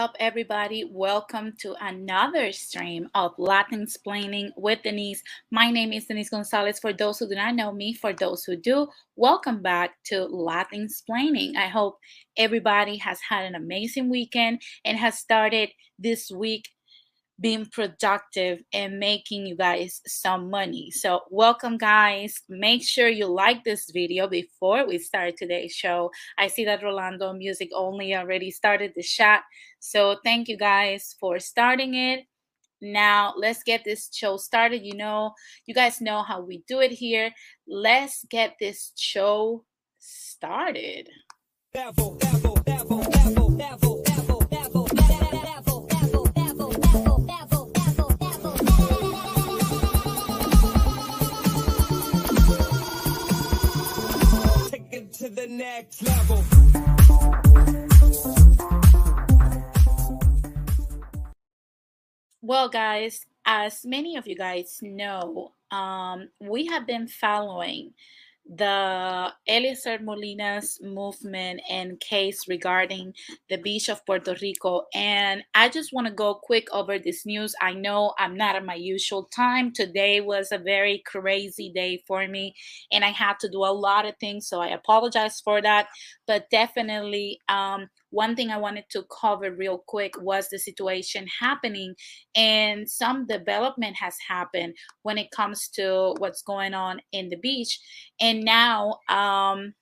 Up, everybody? Welcome to another stream of Latin Explaining with Denise. My name is Denise Gonzalez. For those who do not know me, for those who do, welcome back to Latin Explaining. I hope everybody has had an amazing weekend and has started this week being productive and making you guys some money. So, welcome, guys. Make sure you like this video before we start today's show. I see that Rolando Music Only already started the chat. So, thank you guys for starting it. Now, let's get this show started. You know, you guys know how we do it here. Let's get this show started. Devil, devil, devil, the next level. Well, guys, as many of you guys know, um, we have been following the Eliezer Molina's movement and case regarding the beach of Puerto Rico. And I just want to go quick over this news. I know I'm not at my usual time. Today was a very crazy day for me, and I had to do a lot of things. So I apologize for that. But definitely, um, one thing I wanted to cover real quick was the situation happening, and some development has happened when it comes to what's going on in the beach. And now, um,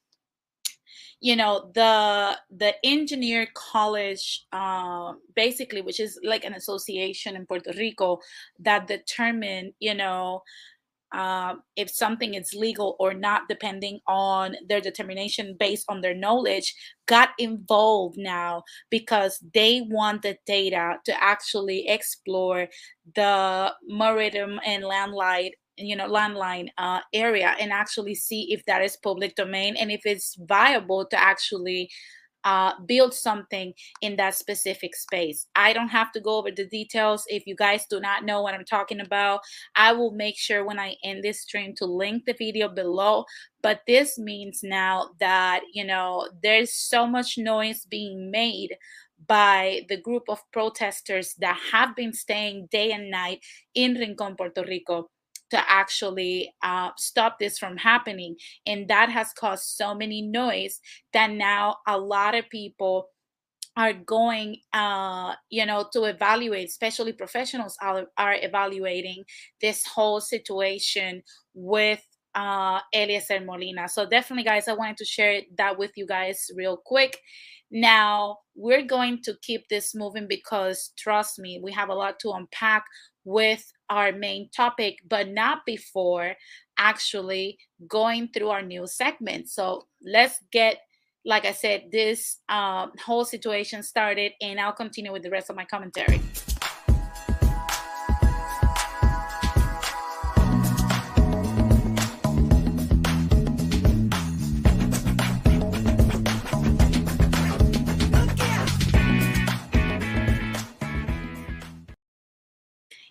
you know the the engineer college uh, basically which is like an association in puerto rico that determine you know um, if something is legal or not, depending on their determination based on their knowledge, got involved now because they want the data to actually explore the maritime and landline you know landline uh, area and actually see if that is public domain and if it's viable to actually uh, build something in that specific space. I don't have to go over the details. If you guys do not know what I'm talking about, I will make sure when I end this stream to link the video below. But this means now that, you know, there's so much noise being made by the group of protesters that have been staying day and night in Rincon, Puerto Rico to actually uh, stop this from happening. And that has caused so many noise that now a lot of people are going uh you know to evaluate especially professionals are, are evaluating this whole situation with uh Eliezer Molina. So definitely guys I wanted to share that with you guys real quick. Now, we're going to keep this moving because trust me, we have a lot to unpack with our main topic, but not before actually going through our new segment. So let's get, like I said, this um, whole situation started, and I'll continue with the rest of my commentary.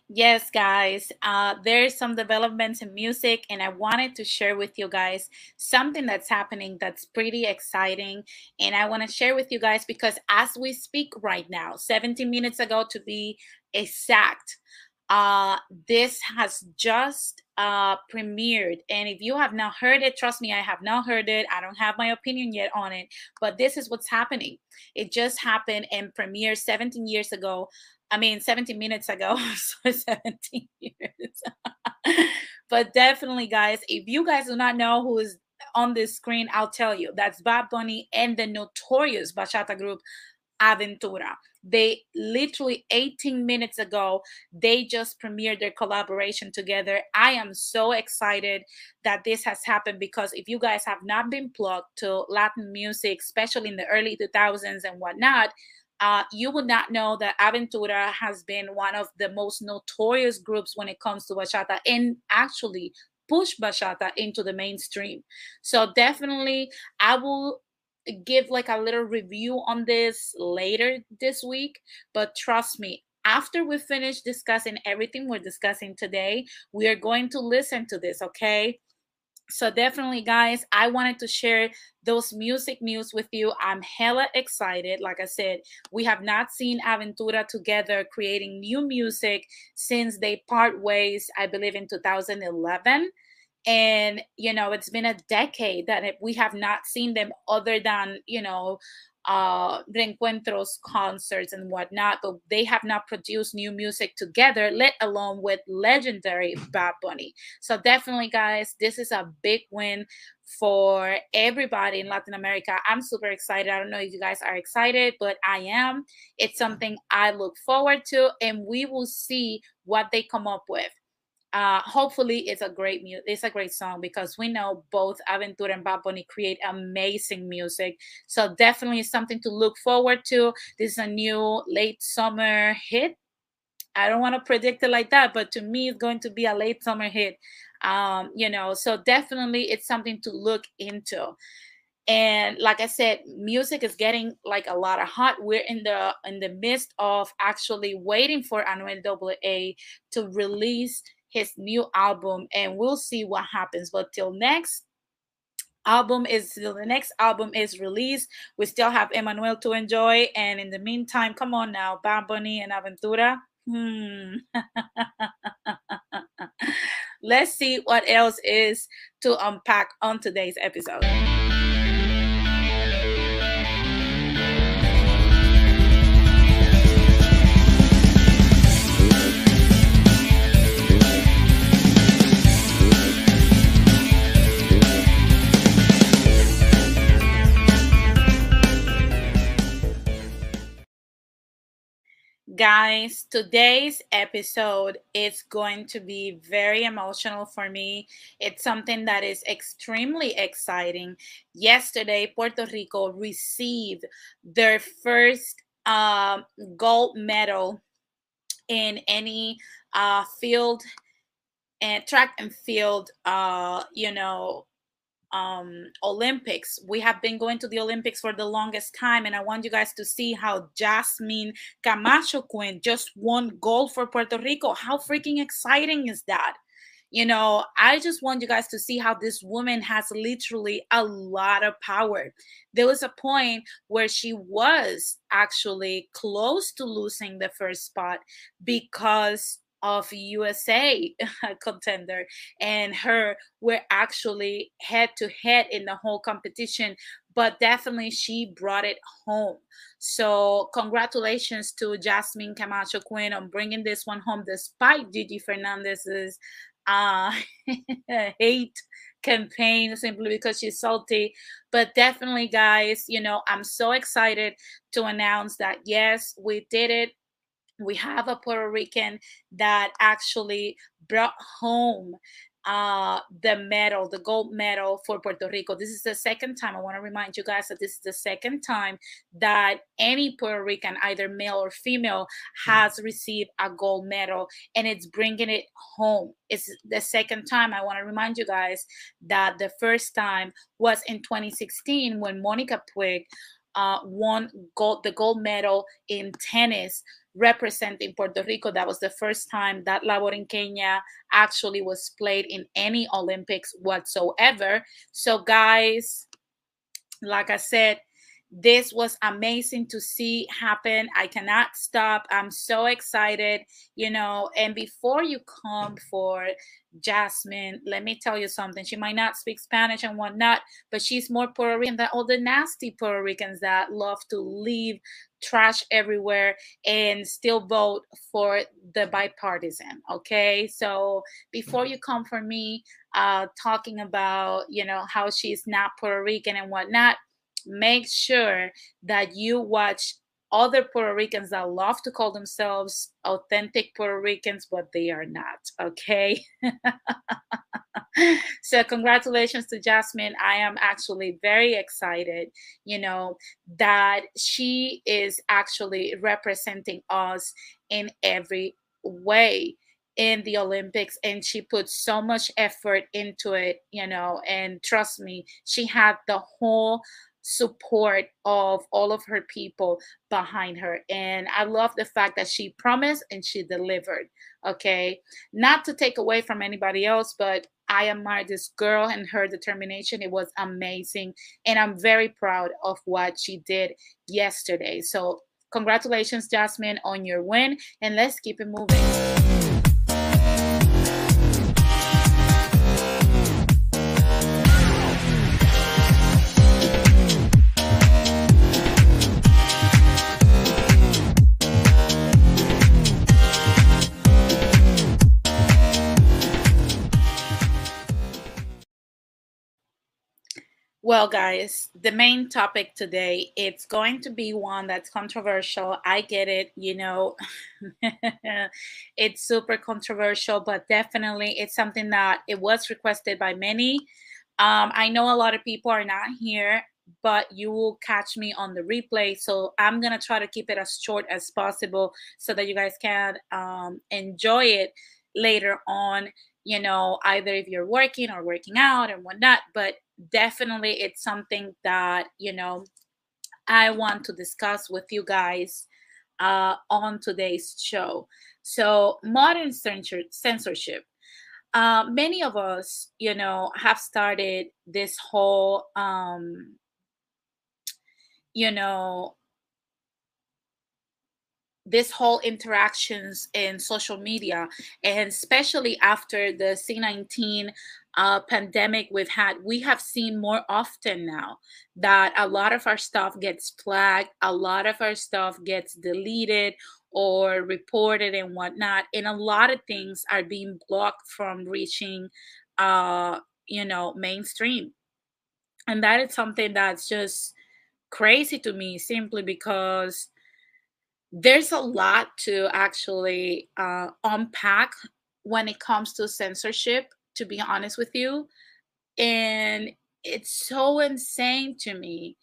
Yes, guys, uh, there's some developments in music, and I wanted to share with you guys something that's happening that's pretty exciting. And I want to share with you guys because as we speak right now, 17 minutes ago to be exact, uh, this has just uh, premiered. And if you have not heard it, trust me, I have not heard it. I don't have my opinion yet on it, but this is what's happening. It just happened and premiered 17 years ago I mean, 17 minutes ago, so 17 years. but definitely, guys, if you guys do not know who is on this screen, I'll tell you that's Bad Bunny and the notorious bachata group Aventura. They literally 18 minutes ago, they just premiered their collaboration together. I am so excited that this has happened because if you guys have not been plugged to Latin music, especially in the early 2000s and whatnot, uh, you would not know that Aventura has been one of the most notorious groups when it comes to bachata and actually push bachata into the mainstream. So definitely, I will give like a little review on this later this week. But trust me, after we finish discussing everything we're discussing today, we are going to listen to this, okay? So definitely guys i wanted to share those music news with you. I'm hella excited. Like i said we have not seen aventura together creating new music since they part ways i believe in 2011 and you know it's been a decade that we have not seen them other than you know uh, reencuentros concerts and whatnot, but they have not produced new music together, let alone with legendary Bad Bunny. So definitely, guys, this is a big win for everybody in Latin America. I'm super excited. I don't know if you guys are excited, but I am. It's something I look forward to, and we will see what they come up with uh, hopefully it's a great mu- it's a great song because we know both Aventura and Bad Bunny create amazing music. So definitely something to look forward to. This is a new late summer hit. I don't want to predict it like that, but to me, it's going to be a late summer hit. Um, you know, so definitely it's something to look into and like i said music is getting like a lot of hot we're in the in the midst of actually waiting for anuel aa to release his new album and we'll see what happens. But till next album is till the next album is released we still have emmanuel to enjoy. And in the meantime come on now bad bunny and aventura. Hmm. Let's see what else is to unpack on today's episode guys today's episode is going to be very emotional for me. It's something that is extremely exciting. Yesterday puerto rico received their first uh, gold medal in any uh, field and track and field uh, you know um olympics. We have been going to the olympics for the longest time and i want you guys to see how jasmine camacho quinn just won gold for puerto rico. How freaking exciting is that? You know i just want you guys to see how this woman has literally a lot of power. There was a point where she was actually close to losing the first spot because of USA contender and her were actually head to head in the whole competition but definitely she brought it home. So congratulations to Jasmine Camacho Quinn on bringing this one home despite Gigi Fernandez's uh, hate campaign simply because she's salty. But definitely guys you know i'm so excited to announce that yes we did it we have a Puerto Rican that actually brought home uh, the medal, the gold medal for Puerto Rico. This is the second time. I want to remind you guys that this is the second time that any Puerto Rican, either male or female, has received a gold medal and it's bringing it home. It's the second time. I want to remind you guys that the first time was in 2016 when Monica Puig uh, won gold, the gold medal in tennis representing Puerto Rico. That was the first time that La Borinqueña actually was played in any Olympics whatsoever. So, guys, like I said, this was amazing to see happen. I cannot stop. I'm so excited, you know. And before you come for Jasmine, let me tell you something. She might not speak Spanish and whatnot, but she's more Puerto Rican than all the nasty Puerto Ricans that love to leave trash everywhere and still vote for the bipartisan. Okay. So before you come for me, uh, talking about, you know, how she's not Puerto Rican and whatnot, make sure that you watch other Puerto Ricans that love to call themselves authentic Puerto Ricans, but they are not. Okay. so, congratulations to Jasmine. I am actually very excited, you know, that she is actually representing us in every way in the Olympics and she put so much effort into it, you know, and trust me, she had the whole support of all of her people behind her. And I love the fact that she promised and she delivered. Okay. Not to take away from anybody else, but I admire this girl and her determination. It was amazing. And I'm very proud of what she did yesterday. So, congratulations, Jasmine, on your win. And let's keep it moving. Well, guys, the main topic today, it's going to be one that's controversial. I get it, you know. it's super controversial, but definitely it's something that it was requested by many. Um, I know a lot of people are not here, but you will catch me on the replay. So I'm gonna try to keep it as short as possible so that you guys can um, enjoy it later on you know, either if you're working or working out and whatnot. But definitely it's something that, you know, I want to discuss with you guys uh, on today's show. So, modern censor- censorship. Uh, many of us, you know, have started this whole, um, you know, this whole interactions in social media and especially after the c19 uh, pandemic we've had we have seen more often now that a lot of our stuff gets flagged a lot of our stuff gets deleted or reported and whatnot and a lot of things are being blocked from reaching uh you know mainstream. And that is something that's just crazy to me simply because there's a lot to actually uh, unpack when it comes to censorship, to be honest with you. And it's so insane to me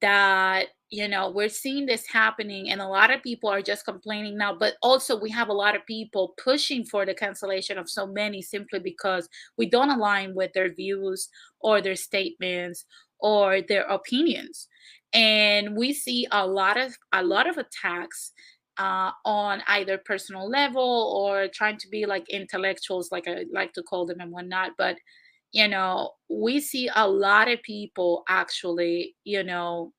that you know we're seeing this happening and a lot of people are just complaining now but also we have a lot of people pushing for the cancellation of so many simply because we don't align with their views or their statements or their opinions and we see a lot of a lot of attacks uh, on either personal level or trying to be like intellectuals, like I like to call them and whatnot. But you know, we see a lot of people actually, you know,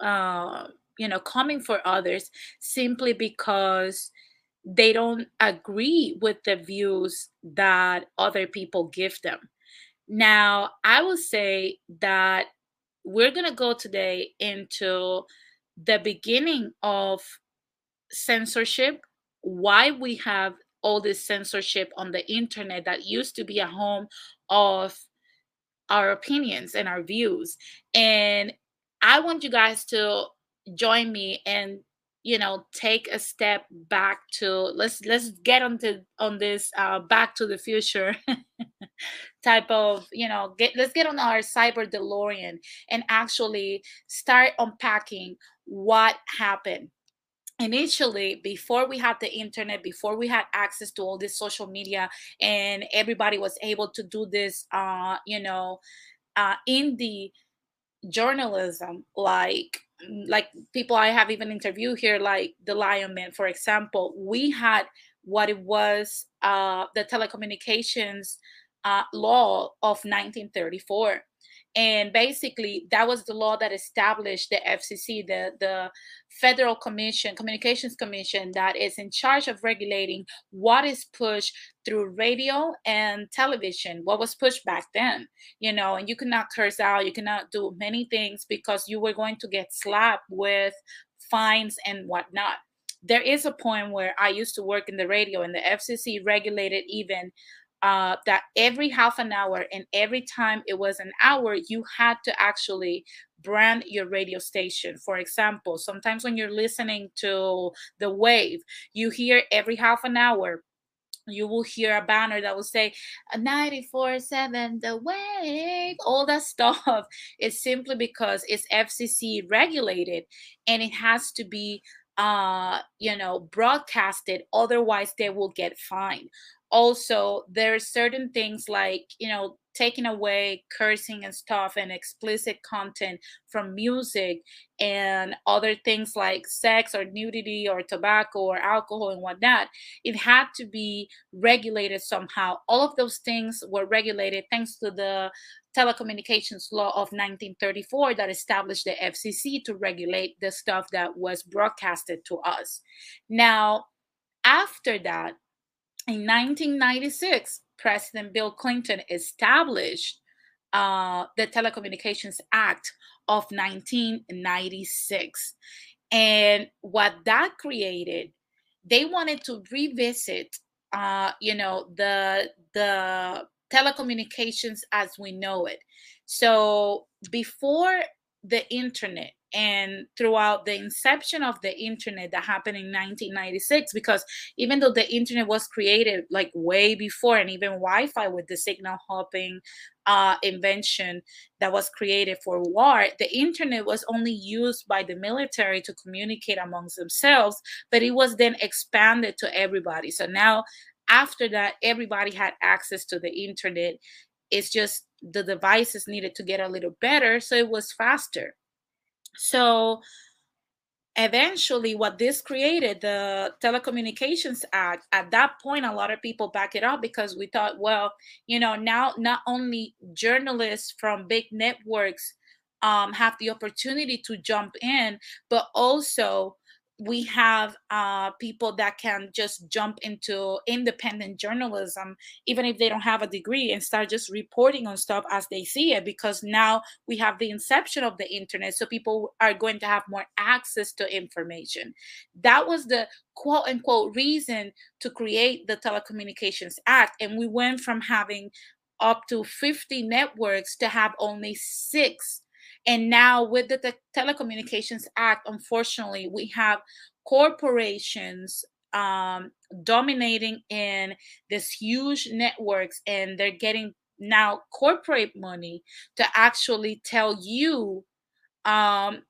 uh, you know, coming for others simply because they don't agree with the views that other people give them. Now, I will say that we're going to go today into the beginning of censorship, why we have all this censorship on the internet that used to be a home of our opinions and our views. And I want you guys to join me and you know take a step back to let's let's get onto on this uh back to the future type of you know get let's get on our cyber delorean and actually start unpacking what happened initially before we had the internet before we had access to all this social media and everybody was able to do this uh you know uh in the journalism like like people I have even interviewed here, like the Lion Man, for example, we had what it was uh, the telecommunications uh, law of 1934 and basically that was the law that established the FCC the the Federal Commission Communications Commission that is in charge of regulating what is pushed through radio and television what was pushed back then you know and you cannot curse out you cannot do many things because you were going to get slapped with fines and whatnot. There is a point where I used to work in the radio and the FCC regulated even uh, that every half an hour and every time it was an hour, you had to actually brand your radio station. For example, sometimes when you're listening to the wave, you hear every half an hour you will hear a banner that will say 94 7 the wave all that stuff is simply because it's fcc regulated and it has to be uh you know broadcasted otherwise they will get fined also there are certain things like you know taking away cursing and stuff and explicit content from music and other things like sex or nudity or tobacco or alcohol and whatnot it had to be regulated somehow all of those things were regulated thanks to the telecommunications law of 1934 that established the FCC to regulate the stuff that was broadcasted to us. Now, after that, in 1996, President Bill Clinton established uh, the Telecommunications Act of 1996. And what that created, they wanted to revisit, uh, you know, the the telecommunications as we know it. So before the internet and throughout the inception of the internet that happened in 1996 because even though the internet was created like way before and even wi-fi with the signal hopping uh, invention that was created for war the internet was only used by the military to communicate amongst themselves but it was then expanded to everybody. So now after that everybody had access to the internet it's just the devices needed to get a little better so it was faster. So eventually what this created the telecommunications act at that point a lot of people back it up because we thought well you know now not only journalists from big networks um, have the opportunity to jump in but also we have uh, people that can just jump into independent journalism, even if they don't have a degree, and start just reporting on stuff as they see it. Because now we have the inception of the internet, so people are going to have more access to information. That was the quote unquote reason to create the Telecommunications Act. And we went from having up to 50 networks to have only six and now with the Te- Telecommunications Act, unfortunately, we have corporations um, dominating in this huge networks, and they're getting now corporate money to actually tell you um,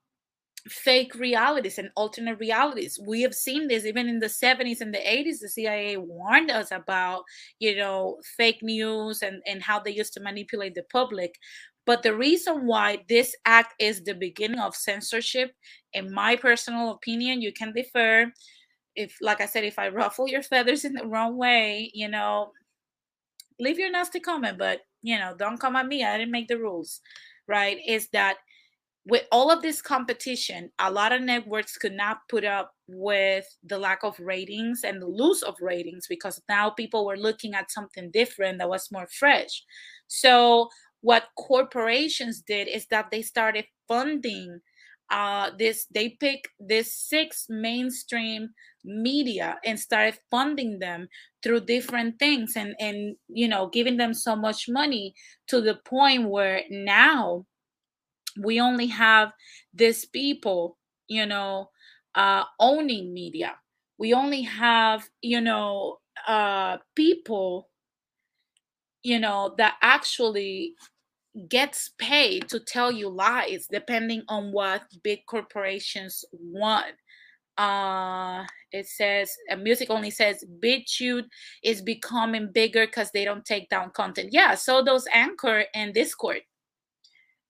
fake realities and alternate realities. We have seen this even in the 70s and the 80s. The CIA warned us about, you know, fake news and, and how they used to manipulate the public. But the reason why this act is the beginning of censorship, in my personal opinion, you can defer. If, like I said, if I ruffle your feathers in the wrong way, you know, leave your nasty comment, but, you know, don't come at me. I didn't make the rules, right? Is that with all of this competition, a lot of networks could not put up with the lack of ratings and the loss of ratings because now people were looking at something different that was more fresh. So what corporations did is that they started funding uh, this they pick this six mainstream media and started funding them through different things and and you know giving them so much money to the point where now we only have these people you know uh, owning media. We only have you know uh, people you know that actually gets paid to tell you lies depending on what big corporations want. Uh it says uh, music only says BitChute is becoming bigger because they don't take down content. Yeah so those anchor and discord.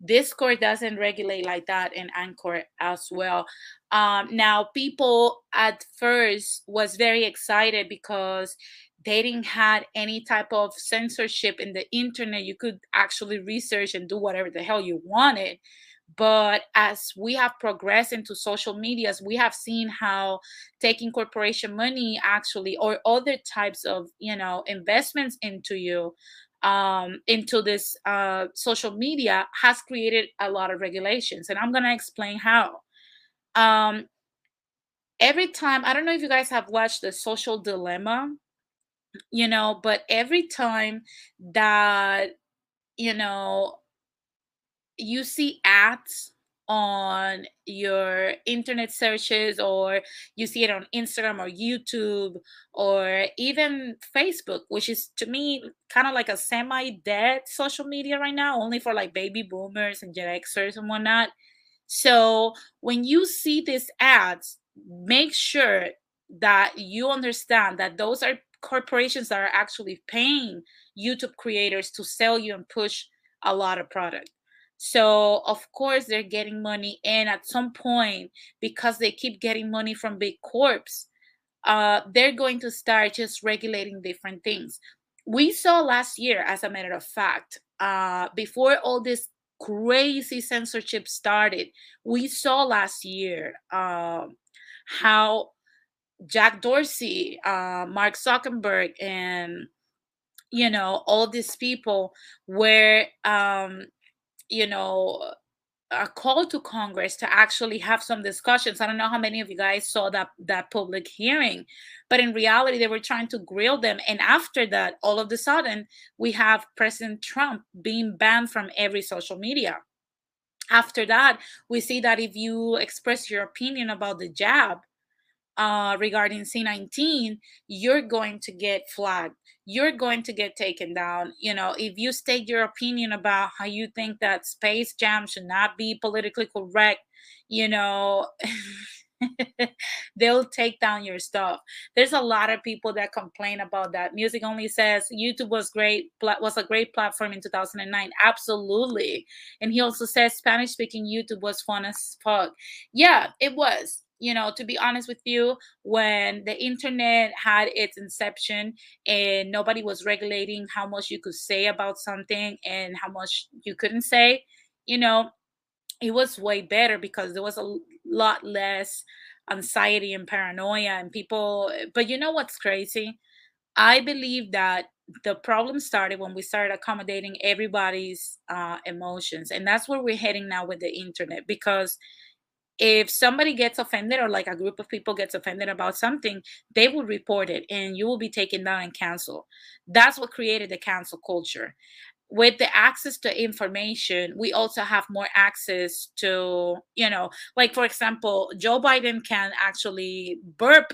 Discord doesn't regulate like that and anchor as well. Um now people at first was very excited because they didn't had any type of censorship in the internet. You could actually research and do whatever the hell you wanted. But as we have progressed into social medias we have seen how taking corporation money actually or other types of you know investments into you um, into this uh, social media has created a lot of regulations and i'm going to explain how. Um, every time i don't know if you guys have watched the social dilemma you know but every time that you know you see ads on your internet searches or you see it on Instagram or YouTube or even Facebook, which is to me kind of like a semi dead social media right now, only for like baby boomers and Gen Xers and whatnot. So when you see these ads, make sure that you understand that those are corporations that are actually paying YouTube creators to sell you and push a lot of product. So, of course, they're getting money. And at some point, because they keep getting money from big corps, uh, they're going to start just regulating different things. We saw last year, as a matter of fact, uh, before all this crazy censorship started, we saw last year uh, how Jack Dorsey, uh, Mark Zuckerberg, and you know all these people were, um, you know, a call to Congress to actually have some discussions. I don't know how many of you guys saw that that public hearing, but in reality, they were trying to grill them. And after that, all of a sudden, we have President Trump being banned from every social media. After that, we see that if you express your opinion about the jab, uh, regarding C19, you're going to get flagged. You're going to get taken down. You know, if you state your opinion about how you think that Space Jam should not be politically correct, you know, they'll take down your stuff. There's a lot of people that complain about that. Music only says YouTube was great, was a great platform in 2009. Absolutely. And he also says Spanish speaking YouTube was fun as fuck. Yeah, it was you know, to be honest with you, when the internet had its inception and nobody was regulating how much you could say about something and how much you couldn't say, you know, it was way better because there was a lot less anxiety and paranoia and people. But you know what's crazy? I believe that the problem started when we started accommodating everybody's uh, emotions. And that's where we're heading now with the internet because if somebody gets offended or like a group of people gets offended about something they will report it and you will be taken down and canceled that's what created the cancel culture. With the access to information we also have more access to you know like for example joe biden can actually burp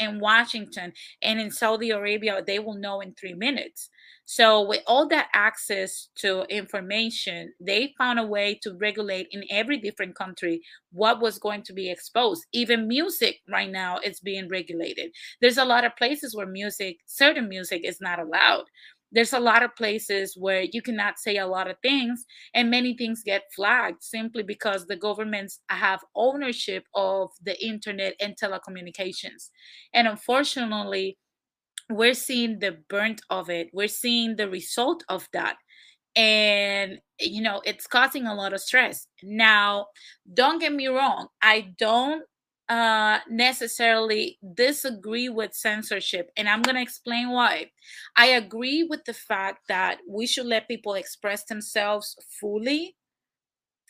in washington and in saudi arabia they will know in three minutes so, with all that access to information, they found a way to regulate in every different country what was going to be exposed. Even music right now is being regulated. There's a lot of places where music, certain music, is not allowed. There's a lot of places where you cannot say a lot of things, and many things get flagged simply because the governments have ownership of the internet and telecommunications. And unfortunately, we're seeing the burnt of it we're seeing the result of that. And you know it's causing a lot of stress. Now don't get me wrong i don't uh necessarily disagree with censorship and i'm going to explain why. I agree with the fact that we should let people express themselves fully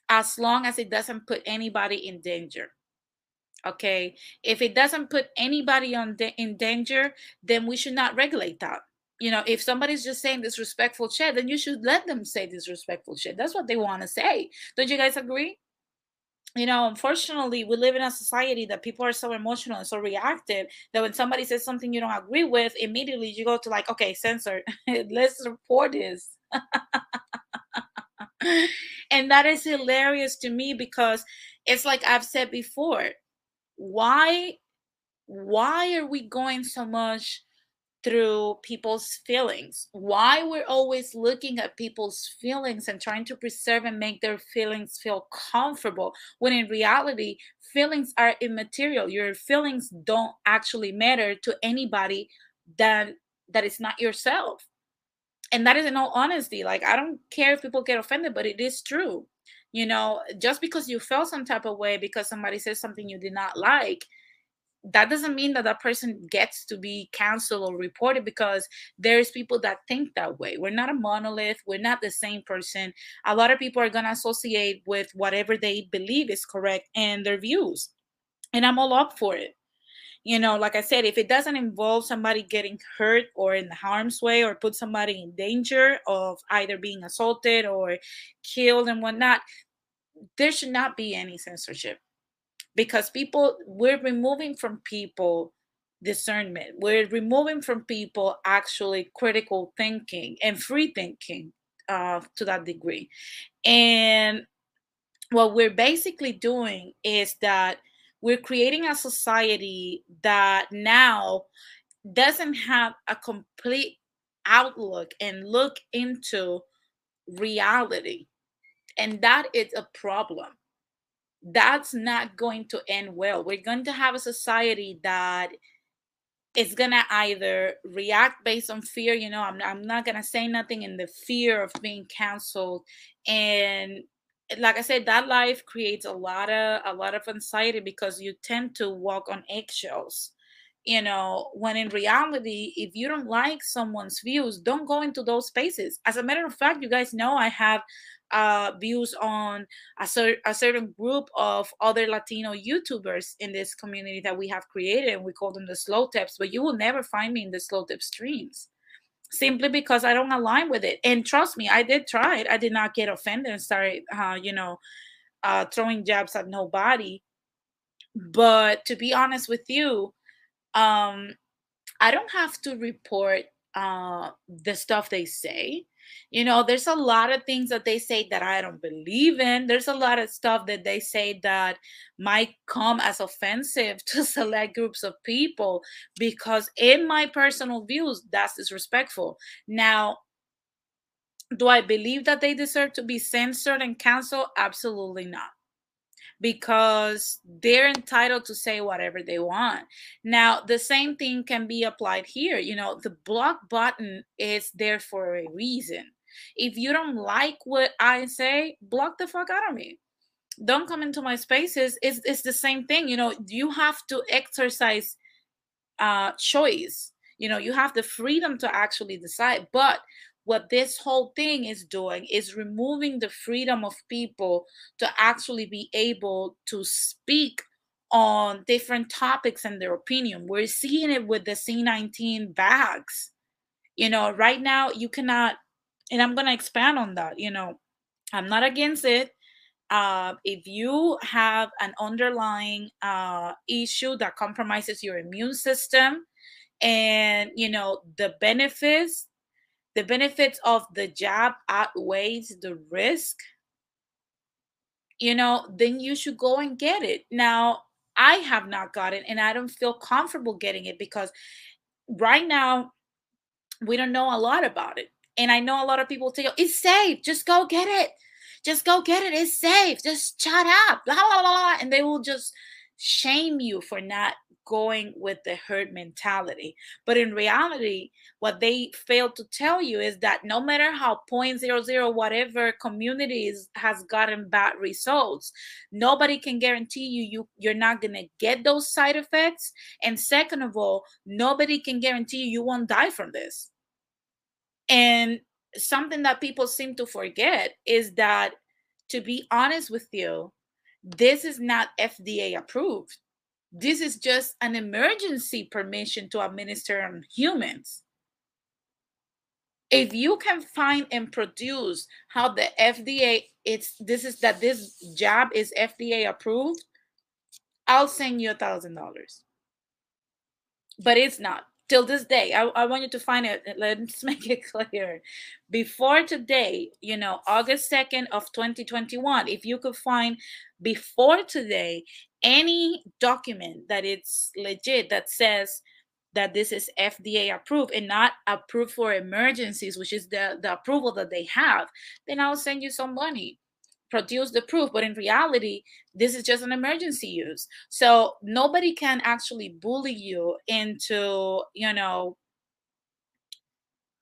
as long as it doesn't put anybody in danger okay? If it doesn't put anybody on in danger then we should not regulate that. You know if somebody's just saying disrespectful shit then you should let them say disrespectful shit. That's what they want to say. Don't you guys agree? You know unfortunately we live in a society that people are so emotional and so reactive that when somebody says something you don't agree with immediately you go to like okay censor. Let's report this. And that is hilarious to me because it's like i've said before why why are we going so much through people's feelings? Why we're always looking at people's feelings and trying to preserve and make their feelings feel comfortable when in reality feelings are immaterial. Your feelings don't actually matter to anybody that that is not yourself. And that is in all honesty like i don't care if people get offended but it is true you know just because you felt some type of way because somebody said something you did not like that doesn't mean that that person gets to be canceled or reported because there's people that think that way. We're not a monolith. We're not the same person. A lot of people are going to associate with whatever they believe is correct and their views and i'm all up for it you know like i said if it doesn't involve somebody getting hurt or in harm's way or put somebody in danger of either being assaulted or killed and whatnot there should not be any censorship. Because people we're removing from people discernment. We're removing from people actually critical thinking and free thinking uh, to that degree. And what we're basically doing is that we're creating a society that now doesn't have a complete outlook and look into reality. And that is a problem. That's not going to end well. We're going to have a society that is going to either react based on fear. You know, I'm, I'm not going to say nothing in the fear of being canceled. And like I said, that life creates a lot of a lot of anxiety because you tend to walk on eggshells. You know when in reality if you don't like someone's views don't go into those spaces. As a matter of fact you guys know i have uh, views on a, cer- a certain group of other latino youtubers in this community that we have created and we call them the slow tips but you will never find me in the slow tip streams simply because i don't align with it. And trust me i did try it. I did not get offended and started uh, you know uh, throwing jabs at nobody. But to be honest with you um i don't have to report uh the stuff they say you know there's a lot of things that they say that i don't believe in. There's a lot of stuff that they say that might come as offensive to select groups of people because in my personal views that's disrespectful. Now do i believe that they deserve to be censored and canceled? Absolutely not because they're entitled to say whatever they want. Now, the same thing can be applied here. You know, the block button is there for a reason. If you don't like what I say, block the fuck out of me. Don't come into my spaces. It's, it's the same thing. You know, you have to exercise uh, choice. You know, you have the freedom to actually decide. But what this whole thing is doing is removing the freedom of people to actually be able to speak on different topics and their opinion. We're seeing it with the C19 bags. You know, right now you cannot, and I'm going to expand on that. You know, I'm not against it. Uh, if you have an underlying uh, issue that compromises your immune system and, you know, the benefits the benefits of the job outweighs the risk, you know, then you should go and get it. Now, I have not got it and I don't feel comfortable getting it because right now we don't know a lot about it. And I know a lot of people tell you it's safe, just go get it. Just go get it. It's safe. Just shut up. Blah blah blah. blah. And they will just shame you for not going with the herd mentality. But in reality, what they fail to tell you is that no matter how 0.00 whatever communities has gotten bad results, nobody can guarantee you, you you're not gonna get those side effects. And second of all, nobody can guarantee you you won't die from this. And something that people seem to forget is that to be honest with you, this is not FDA approved this is just an emergency permission to administer on humans. If you can find and produce how the FDA it's this is that this job is FDA approved, I'll send you a thousand dollars. But it's not till this day. I, I want you to find it. Let's make it clear. Before today, you know, August 2nd of 2021, if you could find before today any document that it's legit that says that this is FDA approved and not approved for emergencies, which is the, the approval that they have, then I'll send you some money. Produce the proof. But in reality, this is just an emergency use. So nobody can actually bully you into, you know,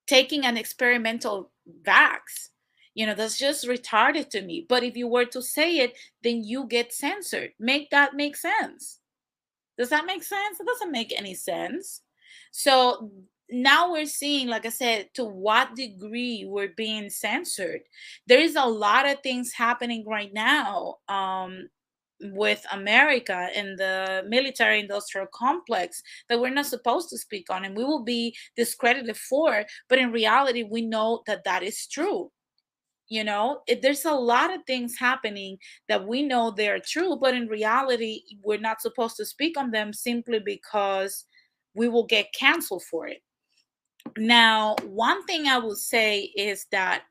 taking an experimental vax you know, that's just retarded to me. But if you were to say it, then you get censored. Make that make sense. Does that make sense? It doesn't make any sense. So now we're seeing, like I said, to what degree we're being censored. There is a lot of things happening right now um, with America and the military industrial complex that we're not supposed to speak on and we will be discredited for. But in reality, we know that that is true you know it, there's a lot of things happening that we know they're true but in reality we're not supposed to speak on them simply because we will get canceled for it. Now one thing i will say is that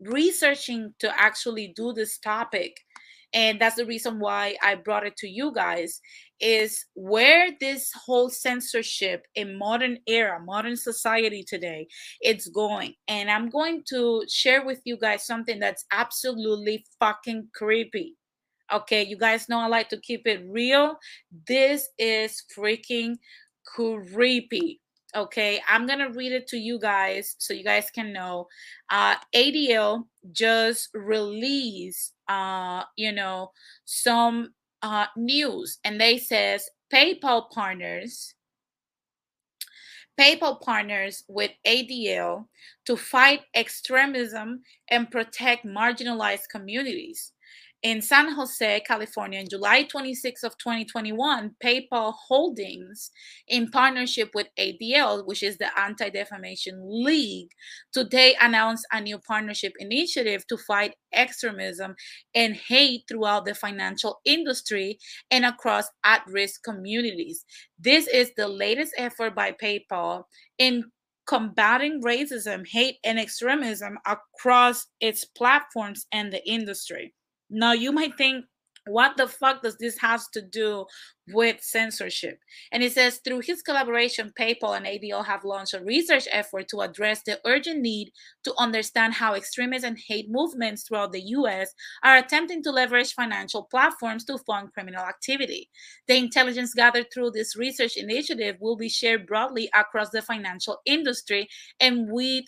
researching to actually do this topic and that's the reason why I brought it to you guys is where this whole censorship in modern era, modern society today, it's going. And I'm going to share with you guys something that's absolutely fucking creepy. Okay, you guys know I like to keep it real. This is freaking creepy. Okay, I'm gonna read it to you guys so you guys can know. Uh, ADL just released, uh, you know, some uh, news, and they says PayPal partners, PayPal partners with ADL to fight extremism and protect marginalized communities in San Jose, California, in July 26 of 2021, PayPal Holdings, in partnership with ADL, which is the Anti-Defamation League, today announced a new partnership initiative to fight extremism and hate throughout the financial industry and across at-risk communities. This is the latest effort by PayPal in combating racism, hate, and extremism across its platforms and the industry. Now, you might think, what the fuck does this has to do with censorship? And it says through his collaboration, PayPal and ADL have launched a research effort to address the urgent need to understand how extremist and hate movements throughout the US are attempting to leverage financial platforms to fund criminal activity. The intelligence gathered through this research initiative will be shared broadly across the financial industry and with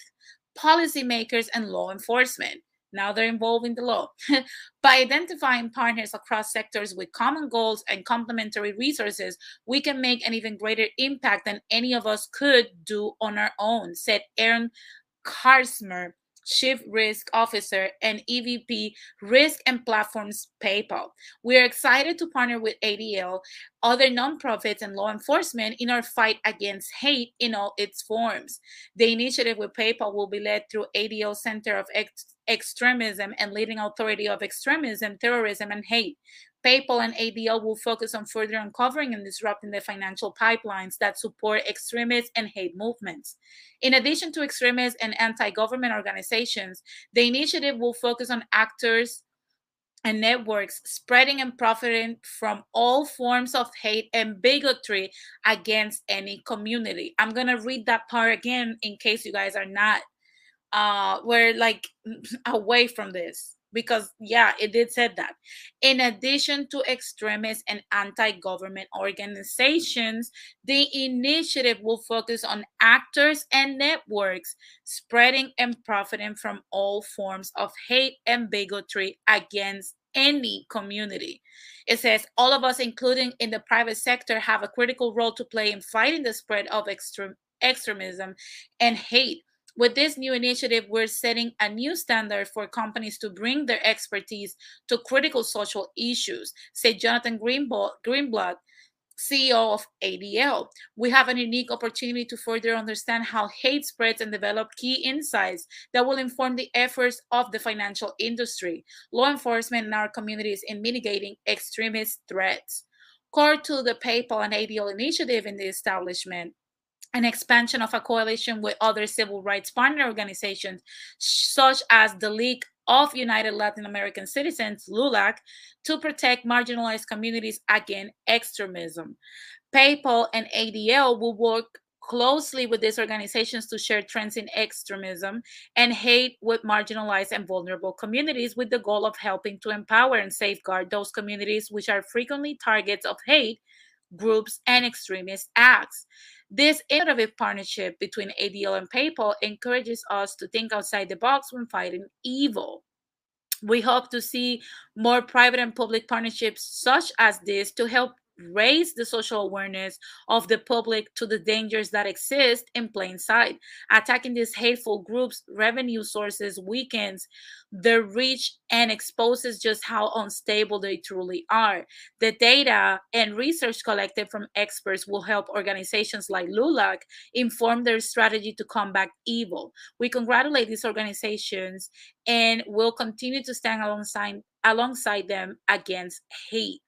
policymakers and law enforcement. Now they're involving the law. By identifying partners across sectors with common goals and complementary resources, we can make an even greater impact than any of us could do on our own, said Aaron Karczmer, Chief Risk Officer and EVP Risk and Platforms PayPal. We are excited to partner with ADL, other nonprofits, and law enforcement in our fight against hate in all its forms. The initiative with PayPal will be led through ADL Center of Ex- Extremism and Leading Authority of Extremism, Terrorism, and Hate. PayPal and ADL will focus on further uncovering and disrupting the financial pipelines that support extremist and hate movements. In addition to extremist and anti government organizations, the initiative will focus on actors and networks spreading and profiting from all forms of hate and bigotry against any community. I'm going to read that part again in case you guys are not uh we're like away from this because yeah it did said that in addition to extremist and anti-government organizations the initiative will focus on actors and networks spreading and profiting from all forms of hate and bigotry against any community. It says all of us, including in the private sector, have a critical role to play in fighting the spread of extremism and hate with this new initiative, we're setting a new standard for companies to bring their expertise to critical social issues, said Jonathan Greenblatt, CEO of ADL. We have a unique opportunity to further understand how hate spreads and develop key insights that will inform the efforts of the financial industry, law enforcement, and our communities in mitigating extremist threats. Core to the PayPal and ADL initiative in the establishment an expansion of a coalition with other civil rights partner organizations, such as the League of United Latin American Citizens, LULAC, to protect marginalized communities against extremism. PayPal and ADL will work closely with these organizations to share trends in extremism and hate with marginalized and vulnerable communities with the goal of helping to empower and safeguard those communities which are frequently targets of hate groups and extremist acts. This innovative partnership between ADL and PayPal encourages us to think outside the box when fighting evil. We hope to see more private and public partnerships such as this to help raise the social awareness of the public to the dangers that exist in plain sight. Attacking these hateful groups' revenue sources weakens their reach and exposes just how unstable they truly are. The data and research collected from experts will help organizations like LULAC inform their strategy to combat evil. We congratulate these organizations and will continue to stand alongside alongside them against hate.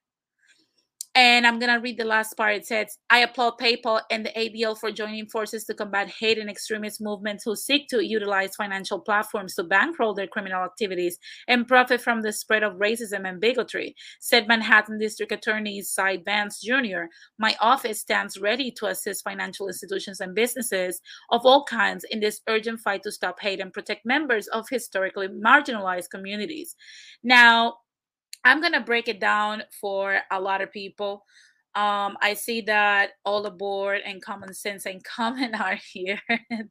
And I'm going to read the last part. It says, I applaud PayPal and the ADL for joining forces to combat hate and extremist movements who seek to utilize financial platforms to bankroll their criminal activities and profit from the spread of racism and bigotry, said Manhattan District Attorney Cy Vance Jr. My office stands ready to assist financial institutions and businesses of all kinds in this urgent fight to stop hate and protect members of historically marginalized communities. Now, I'm going to break it down for a lot of people. Um, I see that all aboard and common sense and common are here.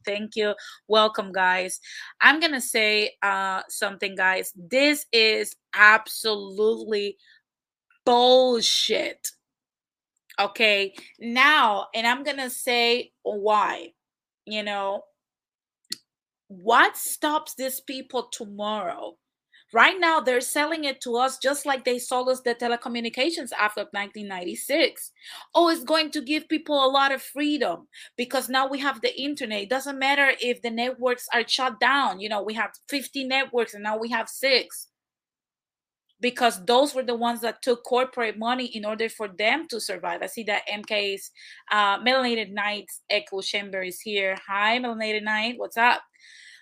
Thank you. Welcome, guys. I'm going to say uh, something, guys. This is absolutely bullshit. Okay. Now, and I'm going to say why. You know, what stops these people tomorrow? Right now, they're selling it to us just like they sold us the Telecommunications after 1996. Oh, it's going to give people a lot of freedom because now we have the internet. It doesn't matter if the networks are shut down. You know, we have 50 networks and now we have six because those were the ones that took corporate money in order for them to survive. I see that MK's uh, Melanated Knights Echo Chamber is here. Hi, Melanated Knight. What's up?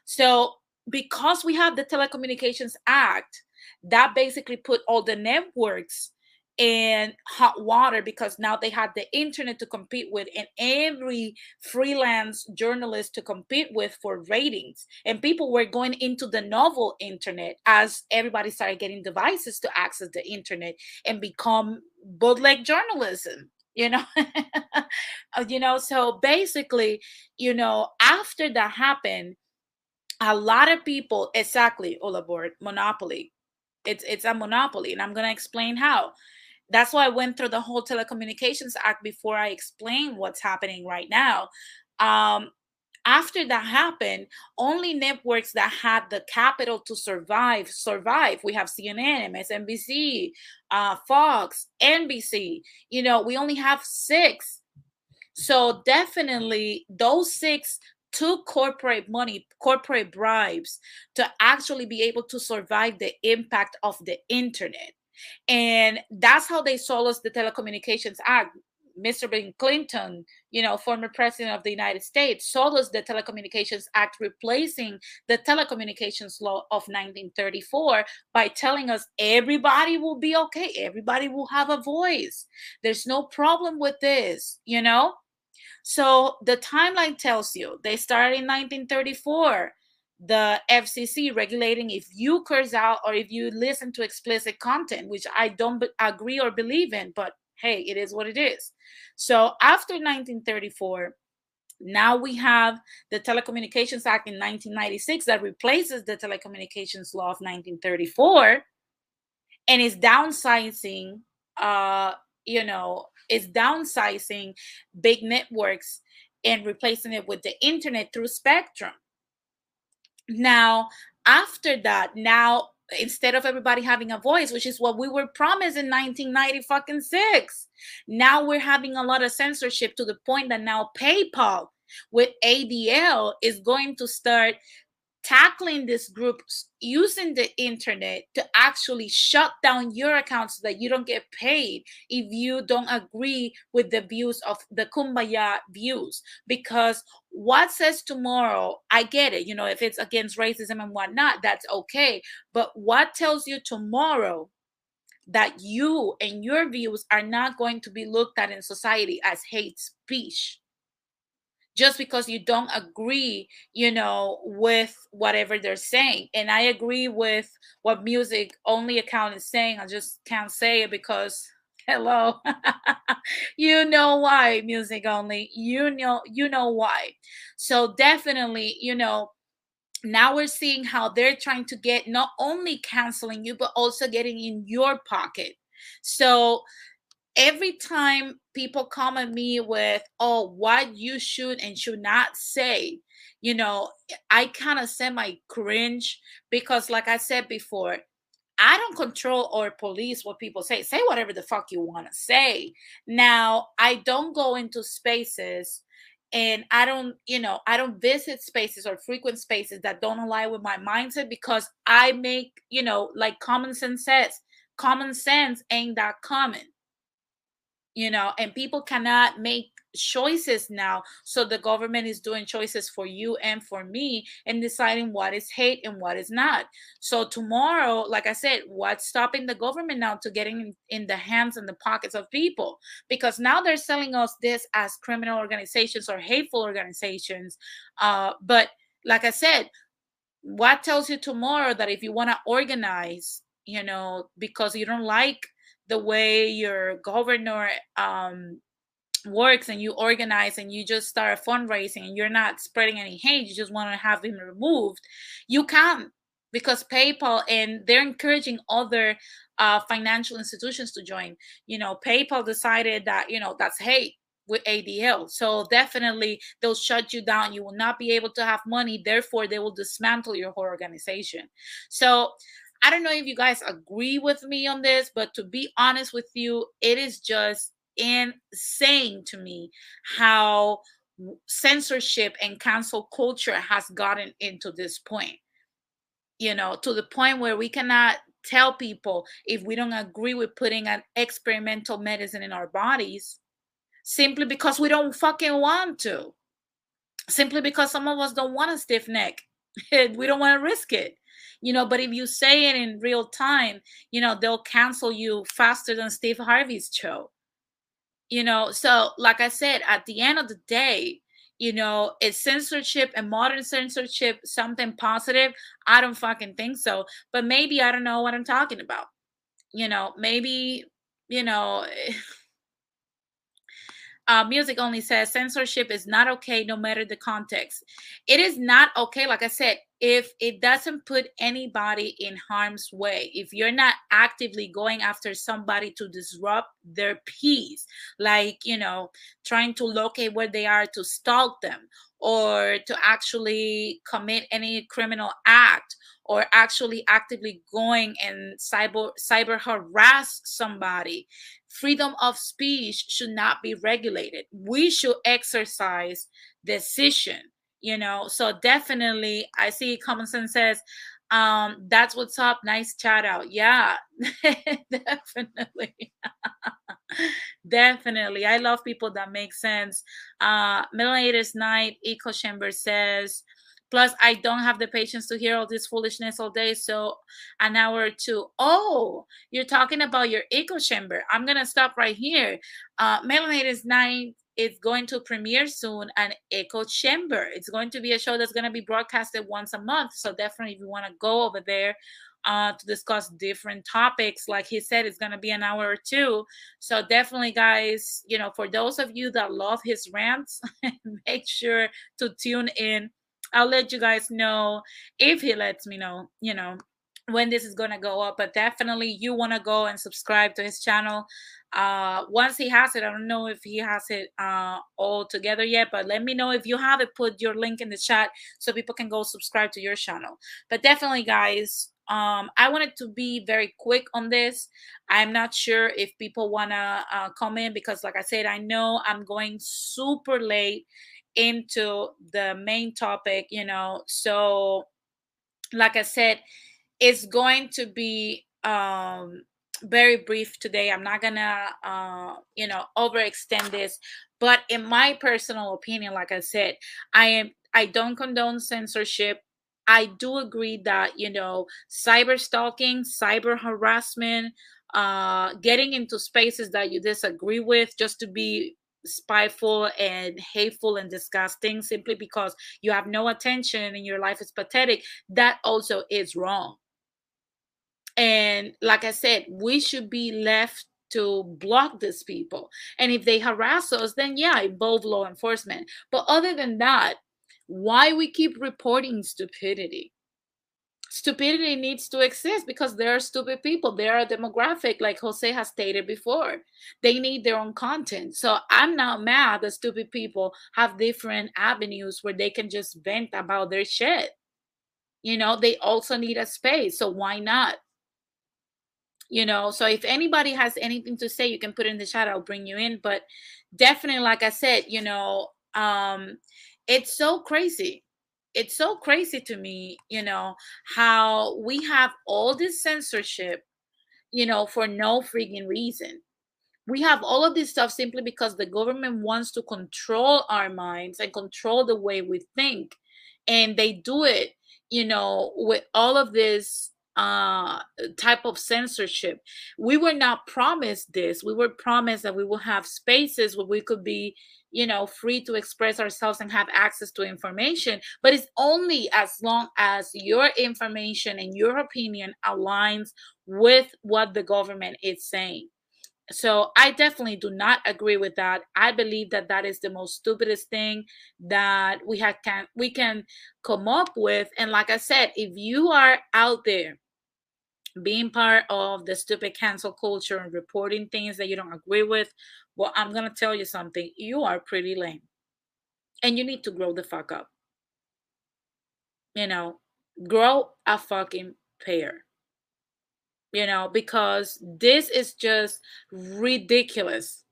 So because we have the Telecommunications Act, that basically put all the networks in hot water because now they had the internet to compete with and every freelance journalist to compete with for ratings. And people were going into the novel internet as everybody started getting devices to access the internet and become bootleg journalism you know? Uh, you know so basically you know after that happened a lot of people exactly all aboard monopoly. It's it's a monopoly and i'm going to explain how. That's why i went through the whole telecommunications act before i explain what's happening right now. Um, after that happened only networks that had the capital to survive survive. We have cnn msnbc uh, fox nbc you know we only have six. So definitely those six took corporate money, corporate bribes to actually be able to survive the impact of the internet. And that's how they sold us the Telecommunications Act. Mr. Bill Clinton, you know, former president of the United States, sold us the Telecommunications Act, replacing the Telecommunications Law of 1934 by telling us everybody will be okay, everybody will have a voice. There's no problem with this, you know? So the timeline tells you they started in 1934. The FCC regulating if you curse out or if you listen to explicit content, which I don't agree or believe in, but hey, it is what it is. So after 1934, now we have the Telecommunications Act in 1996 that replaces the Telecommunications Law of 1934 and is downsizing uh, you know, is downsizing big networks and replacing it with the internet through Spectrum. Now, after that, now instead of everybody having a voice, which is what we were promised in 1990 fucking six, now we're having a lot of censorship to the point that now PayPal with ADL is going to start tackling this group using the internet to actually shut down your account so that you don't get paid if you don't agree with the views of the kumbaya views. Because what says tomorrow i get it you know if it's against racism and whatnot that's okay. But what tells you tomorrow that you and your views are not going to be looked at in society as hate speech just because you don't agree, you know, with whatever they're saying. And I agree with what music only account is saying. I just can't say it because hello you know why music only you know you know why so definitely you know now we're seeing how they're trying to get not only canceling you but also getting in your pocket so every time people come at me with, oh, what you should and should not say, you know, I kind of semi cringe because, like I said before, I don't control or police what people say. Say whatever the fuck you want to say. Now, I don't go into spaces and I don't, you know, I don't visit spaces or frequent spaces that don't align with my mindset because I make, you know, like common sense says, common sense ain't that common you know and people cannot make choices now so the government is doing choices for you and for me and deciding what is hate and what is not. So tomorrow like i said what's stopping the government now to getting in, in the hands and the pockets of people? Because now they're selling us this as criminal organizations or hateful organizations uh, but like i said what tells you tomorrow that if you want to organize you know because you don't like the way your governor um, works and you organize and you just start fundraising and you're not spreading any hate, you just want to have him removed, you can't because PayPal and they're encouraging other uh, financial institutions to join. You know, PayPal decided that, you know, that's hate with ADL. So definitely they'll shut you down. You will not be able to have money. Therefore, they will dismantle your whole organization. So I don't know if you guys agree with me on this, but to be honest with you, it is just insane to me how censorship and cancel culture has gotten into this point. You know, to the point where we cannot tell people if we don't agree with putting an experimental medicine in our bodies simply because we don't fucking want to. Simply because some of us don't want a stiff neck. we don't want to risk it you know but if you say it in real time you know they'll cancel you faster than steve harvey's show. You know so like i said at the end of the day you know is censorship and modern censorship something positive? I don't fucking think so but maybe i don't know what i'm talking about. You know maybe you know uh, music only says censorship is not okay no matter the context. It is not okay like i said if it doesn't put anybody in harm's way if you're not actively going after somebody to disrupt their peace like you know trying to locate where they are to stalk them or to actually commit any criminal act or actually actively going and cyber cyber harass somebody freedom of speech should not be regulated. We should exercise decision you know so definitely i see common sense says um that's what's up nice chat out. Yeah definitely. Definitely i love people that make sense. Uh Melanated Night echo chamber says plus i don't have the patience to hear all this foolishness all day so an hour or two. Oh you're talking about your echo chamber. I'm gonna stop right here. Uh melanated night it's going to premiere soon an echo chamber. It's going to be a show that's going to be broadcasted once a month so definitely if you want to go over there uh, to discuss different topics like he said it's going to be an hour or two. So definitely guys you know for those of you that love his rants make sure to tune in. I'll let you guys know. If he lets me know you know when this is going to go up but definitely you want to go and subscribe to his channel. Uh once he has it i don't know if he has it uh all together yet but let me know if you have it put your link in the chat so people can go subscribe to your channel. But definitely guys um i wanted to be very quick on this. I'm not sure if people want to uh, comment because like i said i know i'm going super late into the main topic you know? So like i said it's going to be um very brief today. I'm not gonna, uh, you know, overextend this. But in my personal opinion, like I said, I am I don't condone censorship. I do agree that you know cyber stalking, cyber harassment, uh, getting into spaces that you disagree with just to be spiteful and hateful and disgusting simply because you have no attention and your life is pathetic that also is wrong and like I said, we should be left to block these people. And if they harass us, then yeah, involve law enforcement. But other than that, why we keep reporting stupidity? Stupidity needs to exist because there are stupid people. They are a demographic, like Jose has stated before. They need their own content. So I'm not mad that stupid people have different avenues where they can just vent about their shit. You know, they also need a space. So why not? You know so if anybody has anything to say you can put it in the chat i'll bring you in but definitely like i said you know um it's so crazy. It's so crazy to me you know how we have all this censorship you know for no freaking reason. We have all of this stuff simply because the government wants to control our minds and control the way we think and they do it you know with all of this uh type of censorship. We were not promised this. We were promised that we will have spaces where we could be you know free to express ourselves and have access to information but it's only as long as your information and your opinion aligns with what the government is saying. So i definitely do not agree with that. I believe that that is the most stupidest thing that we have can we can come up with. And like i said if you are out there being part of the stupid cancel culture and reporting things that you don't agree with well i'm gonna tell you something. You are pretty lame. And you need to grow the fuck up. You know grow a fucking pair. You know, because this is just ridiculous.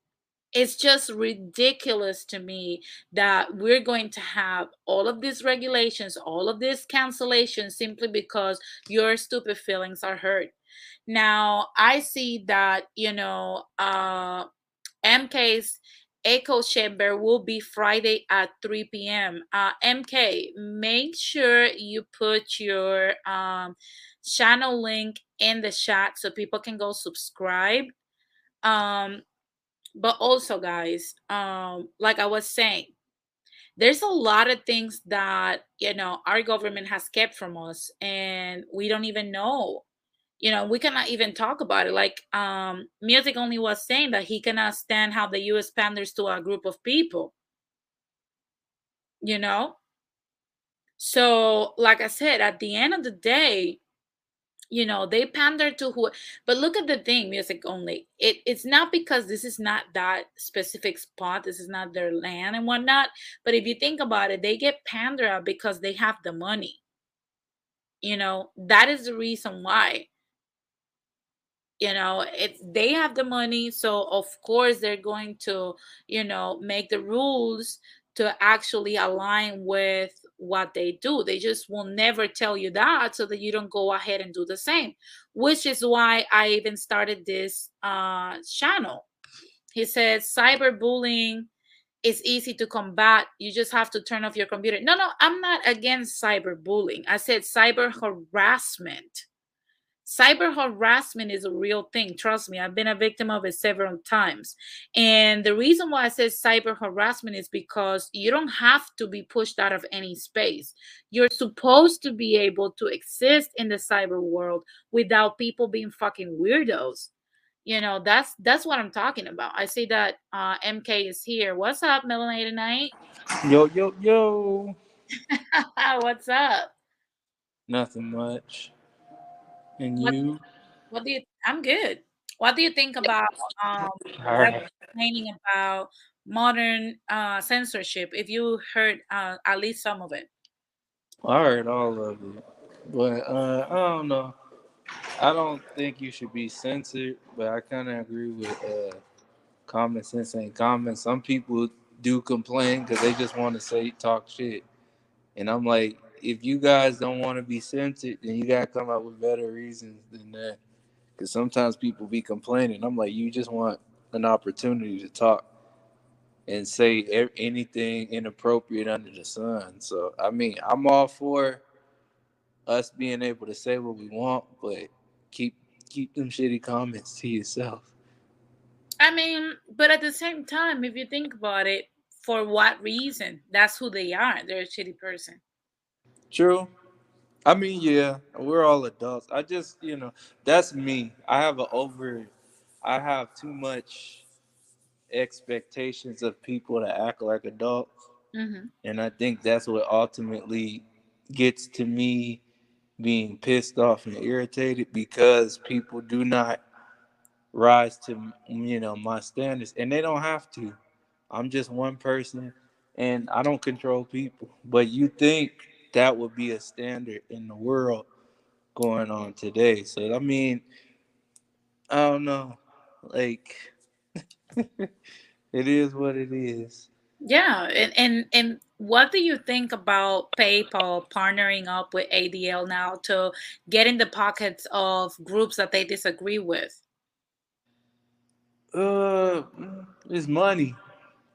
It's just ridiculous to me that we're going to have all of these regulations, all of these cancellations simply because your stupid feelings are hurt. Now, I see that, you know, uh, MK's echo chamber will be Friday at 3 p.m. Uh, MK, make sure you put your um, channel link in the chat so people can go subscribe. Um, but also, guys, um, like I was saying, there's a lot of things that you know our government has kept from us, and we don't even know. You know, we cannot even talk about it. Like um, music only was saying that he cannot stand how the U.S. panders to a group of people. You know, so like I said, at the end of the day, you know they pander to who but look at the thing music only. It it's not because this is not that specific spot this is not their land and whatnot but if you think about it they get pandered because they have the money. You know that is the reason why. You know it's they have the money so of course they're going to you know make the rules to actually align with what they do. They just will never tell you that so that you don't go ahead and do the same, which is why I even started this uh, channel. He says cyberbullying is easy to combat. You just have to turn off your computer. No, no, I'm not against cyberbullying. I said cyber harassment. Cyber harassment is a real thing. Trust me, I've been a victim of it several times. And the reason why I say cyber harassment is because you don't have to be pushed out of any space. You're supposed to be able to exist in the cyber world without people being fucking weirdos. You know, that's that's what I'm talking about. I see that uh MK is here. What's up, Melanated Night? Yo, yo, yo. What's up? Nothing much. And What- you? What do you? I'm good. What do you think about um right. complaining about modern uh, censorship? If you heard uh, at least some of it. I heard all of it. But uh, I don't know. I don't think you should be censored, but I kind of agree with uh, common sense ain't common. Some people do complain because they just want to say talk shit, and I'm like, if you guys don't want to be censored, then you gotta come up with better reasons than that. Because sometimes people be complaining. I'm like, you just want an opportunity to talk and say anything inappropriate under the sun. So I mean, I'm all for us being able to say what we want, but keep keep them shitty comments to yourself. I mean, but at the same time, if you think about it, for what reason? That's who they are. They're a shitty person. True. I mean, yeah, we're all adults. I just, you know, that's me. I have a over, I have too much expectations of people to act like adults, hmm and I think that's what ultimately gets to me being pissed off and irritated because people do not rise to, you know, my standards, and they don't have to. I'm just one person, and I don't control people. But you think that would be a standard in the world going on today? So I mean, I don't know. Like, it is what it is. Yeah, and, and and what do you think about PayPal partnering up with ADL now to get in the pockets of groups that they disagree with? Uh, it's money.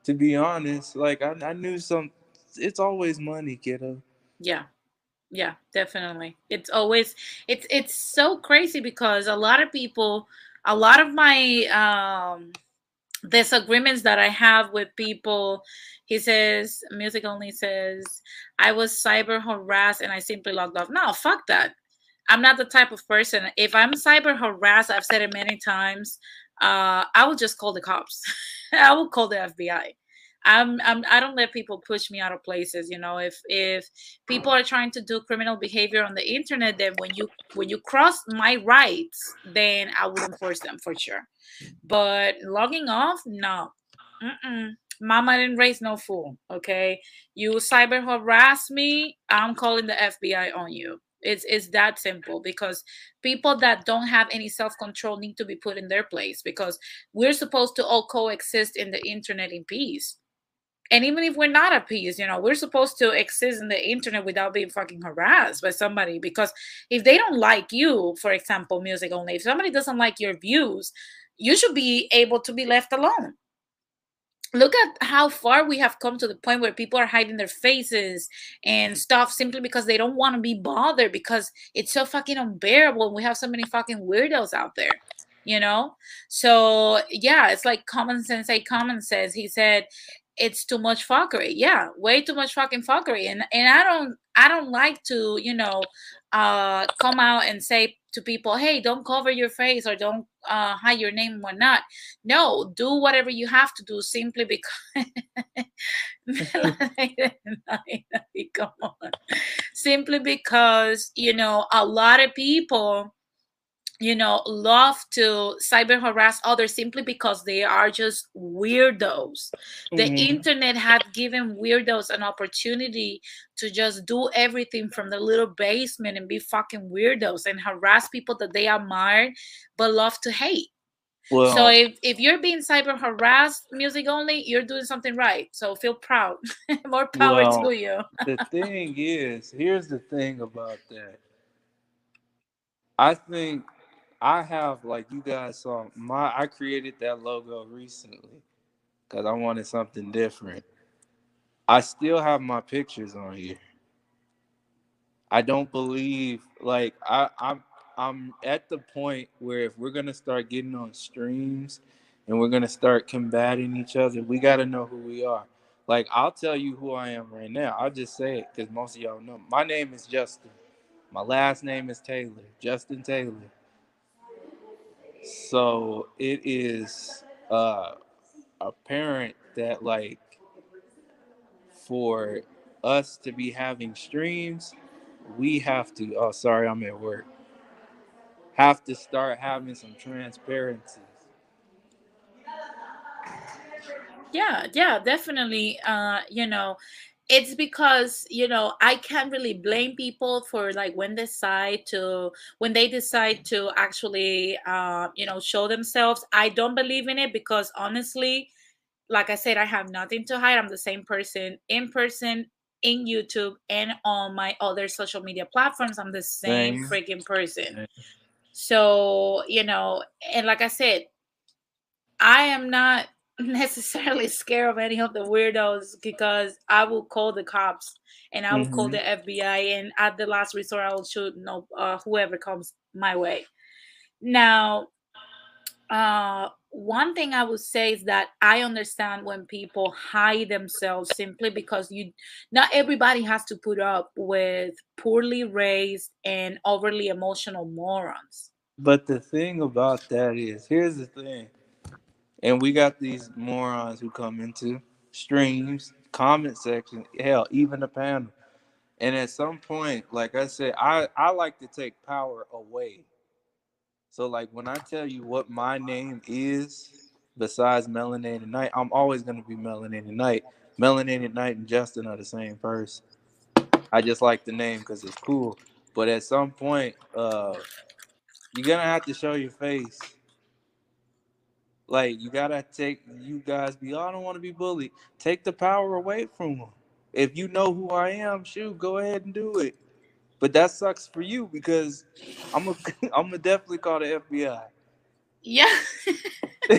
To be honest, like I, I knew some. It's always money, kiddo. Yeah, yeah, definitely. It's always it's it's so crazy because a lot of people, a lot of my um disagreements that I have with people. He says, music only says, I was cyber harassed and I simply logged off. No, fuck that. I'm not the type of person. If I'm cyber harassed, I've said it many times uh, I will just call the cops. I will call the FBI. I'm, I'm I don't let people push me out of places. You know, if if people are trying to do criminal behavior on the internet, then when you when you cross my rights, then I would enforce them for sure. But logging off, no. Mm-mm. Mama didn't raise no fool. Okay, you cyber harass me, I'm calling the FBI on you. It's it's that simple because people that don't have any self-control need to be put in their place because we're supposed to all coexist in the internet in peace. And even if we're not at peace, you know, we're supposed to exist in the internet without being fucking harassed by somebody. Because if they don't like you, for example, music only, if somebody doesn't like your views, you should be able to be left alone. Look at how far we have come to the point where people are hiding their faces and stuff simply because they don't want to be bothered because it's so fucking unbearable and we have so many fucking weirdos out there you know? So yeah it's like common sense a common sense. He said it's too much fuckery yeah way too much fucking fuckery and and i don't i don't like to you know uh come out and say to people, hey, don't cover your face or don't uh, hide your name and whatnot. No, do whatever you have to do simply because. Simply because, you know, a lot of people you know, love to cyber harass others simply because they are just weirdos. Mm-hmm. The internet had given weirdos an opportunity to just do everything from the little basement and be fucking weirdos and harass people that they admire but love to hate. Well, so if, if you're being cyber harassed music only, you're doing something right. So feel proud. More power well, to you. the thing is, here's the thing about that. I think I have like you guys saw my I created that logo recently because I wanted something different. I still have my pictures on here. I don't believe like I I'm I'm at the point where if we're gonna start getting on streams and we're gonna start combating each other, we gotta know who we are. Like I'll tell you who I am right now. I'll just say it because most of y'all know. My name is Justin. My last name is Taylor. Justin Taylor. So it is uh, apparent that like for us to be having streams, we have to. Oh, sorry, I'm at work. Have to start having some transparency. Yeah, yeah, definitely. Uh, you know, it's because you know i can't really blame people for like when they decide to when they decide to actually uh, you know show themselves. I don't believe in it because honestly like i said i have nothing to hide. I'm the same person in person in youtube and on my other social media platforms. I'm the same, same. freaking person. So you know and like i said i am not necessarily scared of any of the weirdos because I will call the cops and I will mm-hmm. call the FBI and at the last resort I will shoot no uh, whoever comes my way. Now, uh, one thing I would say is that I understand when people hide themselves simply because you not everybody has to put up with poorly raised and overly emotional morons. But the thing about that is, here's the thing and we got these morons who come into streams, comment section, hell, even the panel. And at some point, like I said, I, I like to take power away. So like when I tell you what my name is, besides Melanated Night, I'm always gonna be Melanated Night. Melanated Night and Justin are the same person. I just like the name because it's cool. But at some point, uh, you're gonna have to show your face like you gotta take you guys be. Oh, I don't want to be bullied. Take the power away from them. If you know who I am, shoot, go ahead and do it. But that sucks for you because I'm a, I'm gonna definitely call the FBI. Yeah.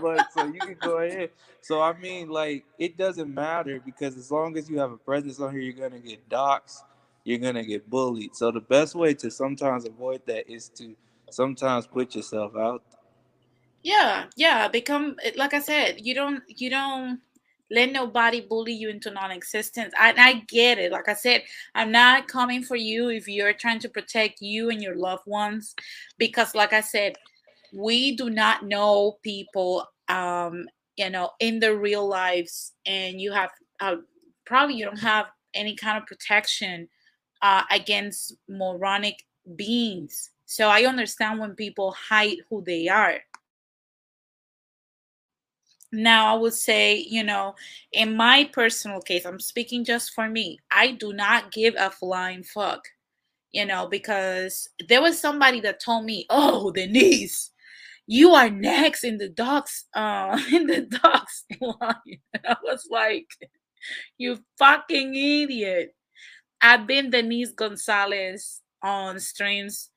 but so you can go ahead. So I mean, like, it doesn't matter because as long as you have a presence on here, you're gonna get doxxed, you're gonna get bullied. So the best way to sometimes avoid that is to sometimes put yourself out. Yeah, yeah. Become like I said, you don't you don't let nobody bully you into non-existence. I, I get it. Like I said, I'm not coming for you if you're trying to protect you and your loved ones, because like I said, we do not know people, um, you know, in their real lives, and you have uh, probably you don't have any kind of protection uh, against moronic beings. So I understand when people hide who they are. Now, I would say, you know, in my personal case, I'm speaking just for me. I do not give a flying fuck, you know, because there was somebody that told me, "Oh, Denise, you are next in the docs, uh, in the docs line." I was like, "You fucking idiot!" I've been Denise Gonzalez on streams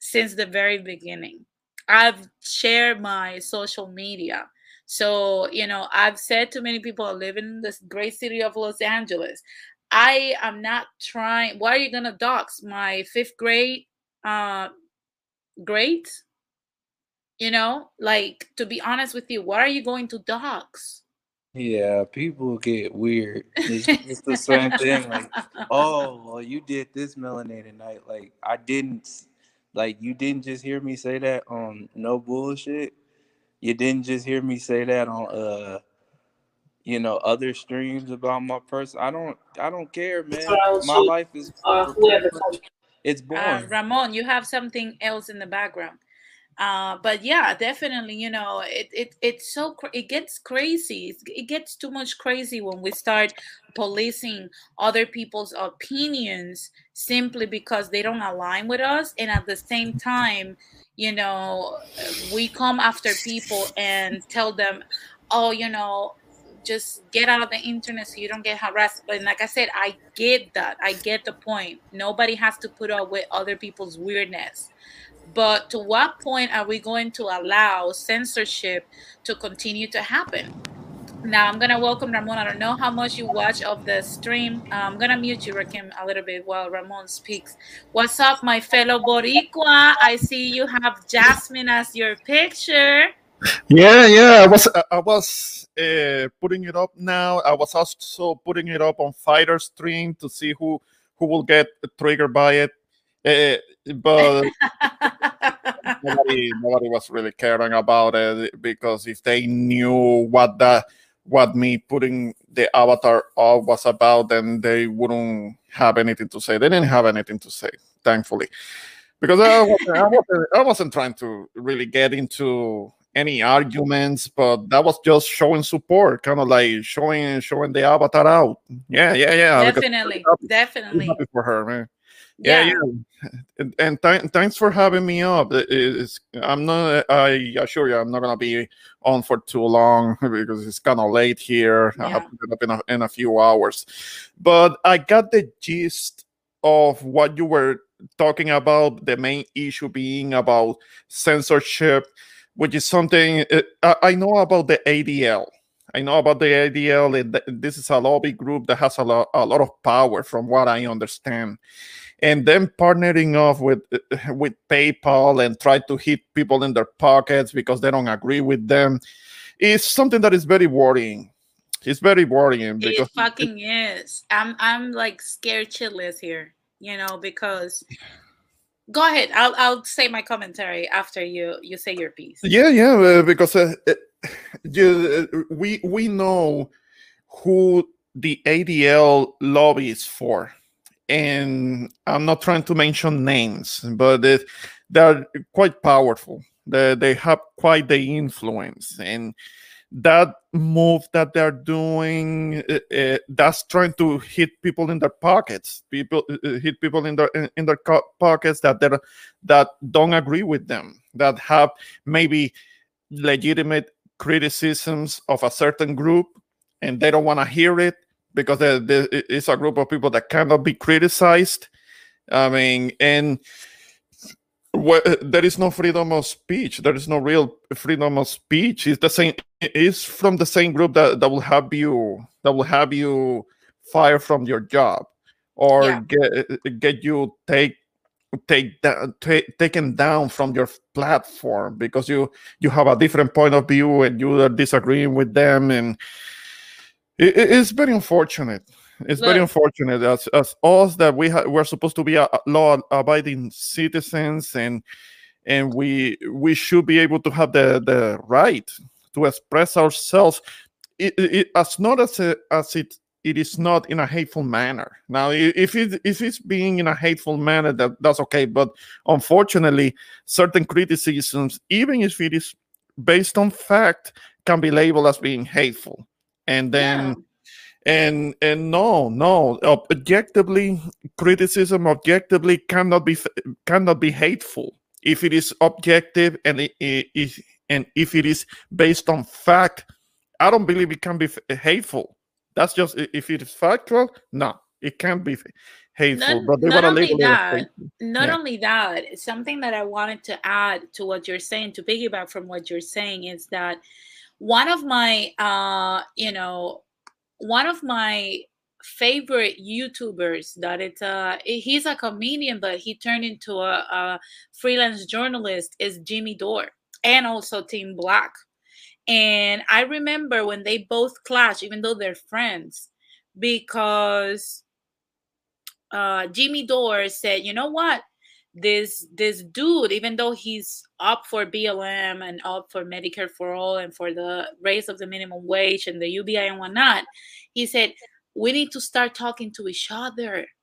since the very beginning. I've shared my social media. So, you know, I've said to many people I live in this great city of Los Angeles. I am not trying. Why are you gonna dox my fifth grade uh grade? You know, like to be honest with you, why are you going to dox? Yeah, people get weird. It's, it's the same thing. Like, oh, well, you did this melanated night. Like, I didn't. Like, you didn't just hear me say that on no bullshit you didn't just hear me say that on uh you know other streams about my person i don't i don't care man. my life is uh, it's boring. Uh, ramon you have something else in the background. Uh, but yeah, definitely, you know, it, it it's so it gets crazy. it gets too much crazy when we start policing other people's opinions simply because they don't align with us, and at the same time, you know, we come after people and tell them, oh, you know, just get out of the internet so you don't get harassed. But like I said, I get that. I get the point. Nobody has to put up with other people's weirdness. But to what point are we going to allow censorship to continue to happen? Now I'm gonna welcome Ramon. I don't know how much you watch of the stream. Uh, I'm gonna mute you, Rakim, a little bit while Ramon speaks. What's up, my fellow Boricua? I see you have Jasmine as your picture. Yeah, yeah. I was I was uh, putting it up now. I was also putting it up on Fighter Stream to see who who will get triggered by it. Uh, but nobody, nobody was really caring about it because if they knew what the what me putting the avatar off was about, then they wouldn't have anything to say. They didn't have anything to say, thankfully, because I wasn't, I wasn't, I wasn't trying to really get into any arguments, but that was just showing support, kind of like showing showing the avatar out. Yeah, yeah, yeah. Definitely, definitely. for her, man yeah, yeah. And, and th- thanks for having me up. It's, I'm not. I assure you, I'm not gonna be on for too long because it's kind of late here. Yeah. I have to get up in a, in a few hours, but I got the gist of what you were talking about. The main issue being about censorship, which is something uh, I know about the ADL. I know about the ADL. This is a lobby group that has a lot, a lot of power, from what I understand and then partnering off with with PayPal and try to hit people in their pockets because they don't agree with them is something that is very worrying. It's very worrying because it fucking it, is. I'm I'm like scared shitless here, you know, because go ahead. I'll I'll say my commentary after you you say your piece. Yeah, yeah, uh, because uh, uh, we we know who the ADL lobby is for and I'm not trying to mention names, but they, they're quite powerful. They, they have quite the influence, and that move that they're doing uh, uh, that's trying to hit people in their pockets people uh, hit people in their in, in their pockets that they that don't agree with them that have maybe legitimate criticisms of a certain group and they don't want to hear it because is a group of people that cannot be criticized. I mean, and well, there is no freedom of speech. There is no real freedom of speech. It's the same. It's from the same group that, that will have you that will have you fired from your job or yeah. get get you take take that taken down from your platform because you you have a different point of view and you are disagreeing with them and it, it's very unfortunate it's Look. very unfortunate as, as us that we ha- we're supposed to be a, law-abiding citizens and and we we should be able to have the the right to express ourselves it, it, as not as a, as it it is not in a hateful manner. Now, if it if it's being in a hateful manner, that that's okay. But unfortunately, certain criticisms, even if it is based on fact, can be labeled as being hateful. And then yeah and and no no objectively criticism objectively cannot be cannot be hateful. If it is objective and it, it, and if it is based on fact i don't believe it can be hateful. That's just if it is factual no it can't be hateful. Not, but they want to label that, not yeah. only that something that i wanted to add to what you're saying to piggyback from what you're saying is that one of my uh you know one of my favorite YouTubers that it's uh he's a comedian but he turned into a, a freelance journalist is Jimmy Dore and also Tim Black. And I remember when they both clashed, even though they're friends, because uh, Jimmy Dore said, "You know what? This this dude, even though he's up for BLM and up for Medicare for all and for the raise of the minimum wage and the UBI and whatnot, he said, we need to start talking to each other.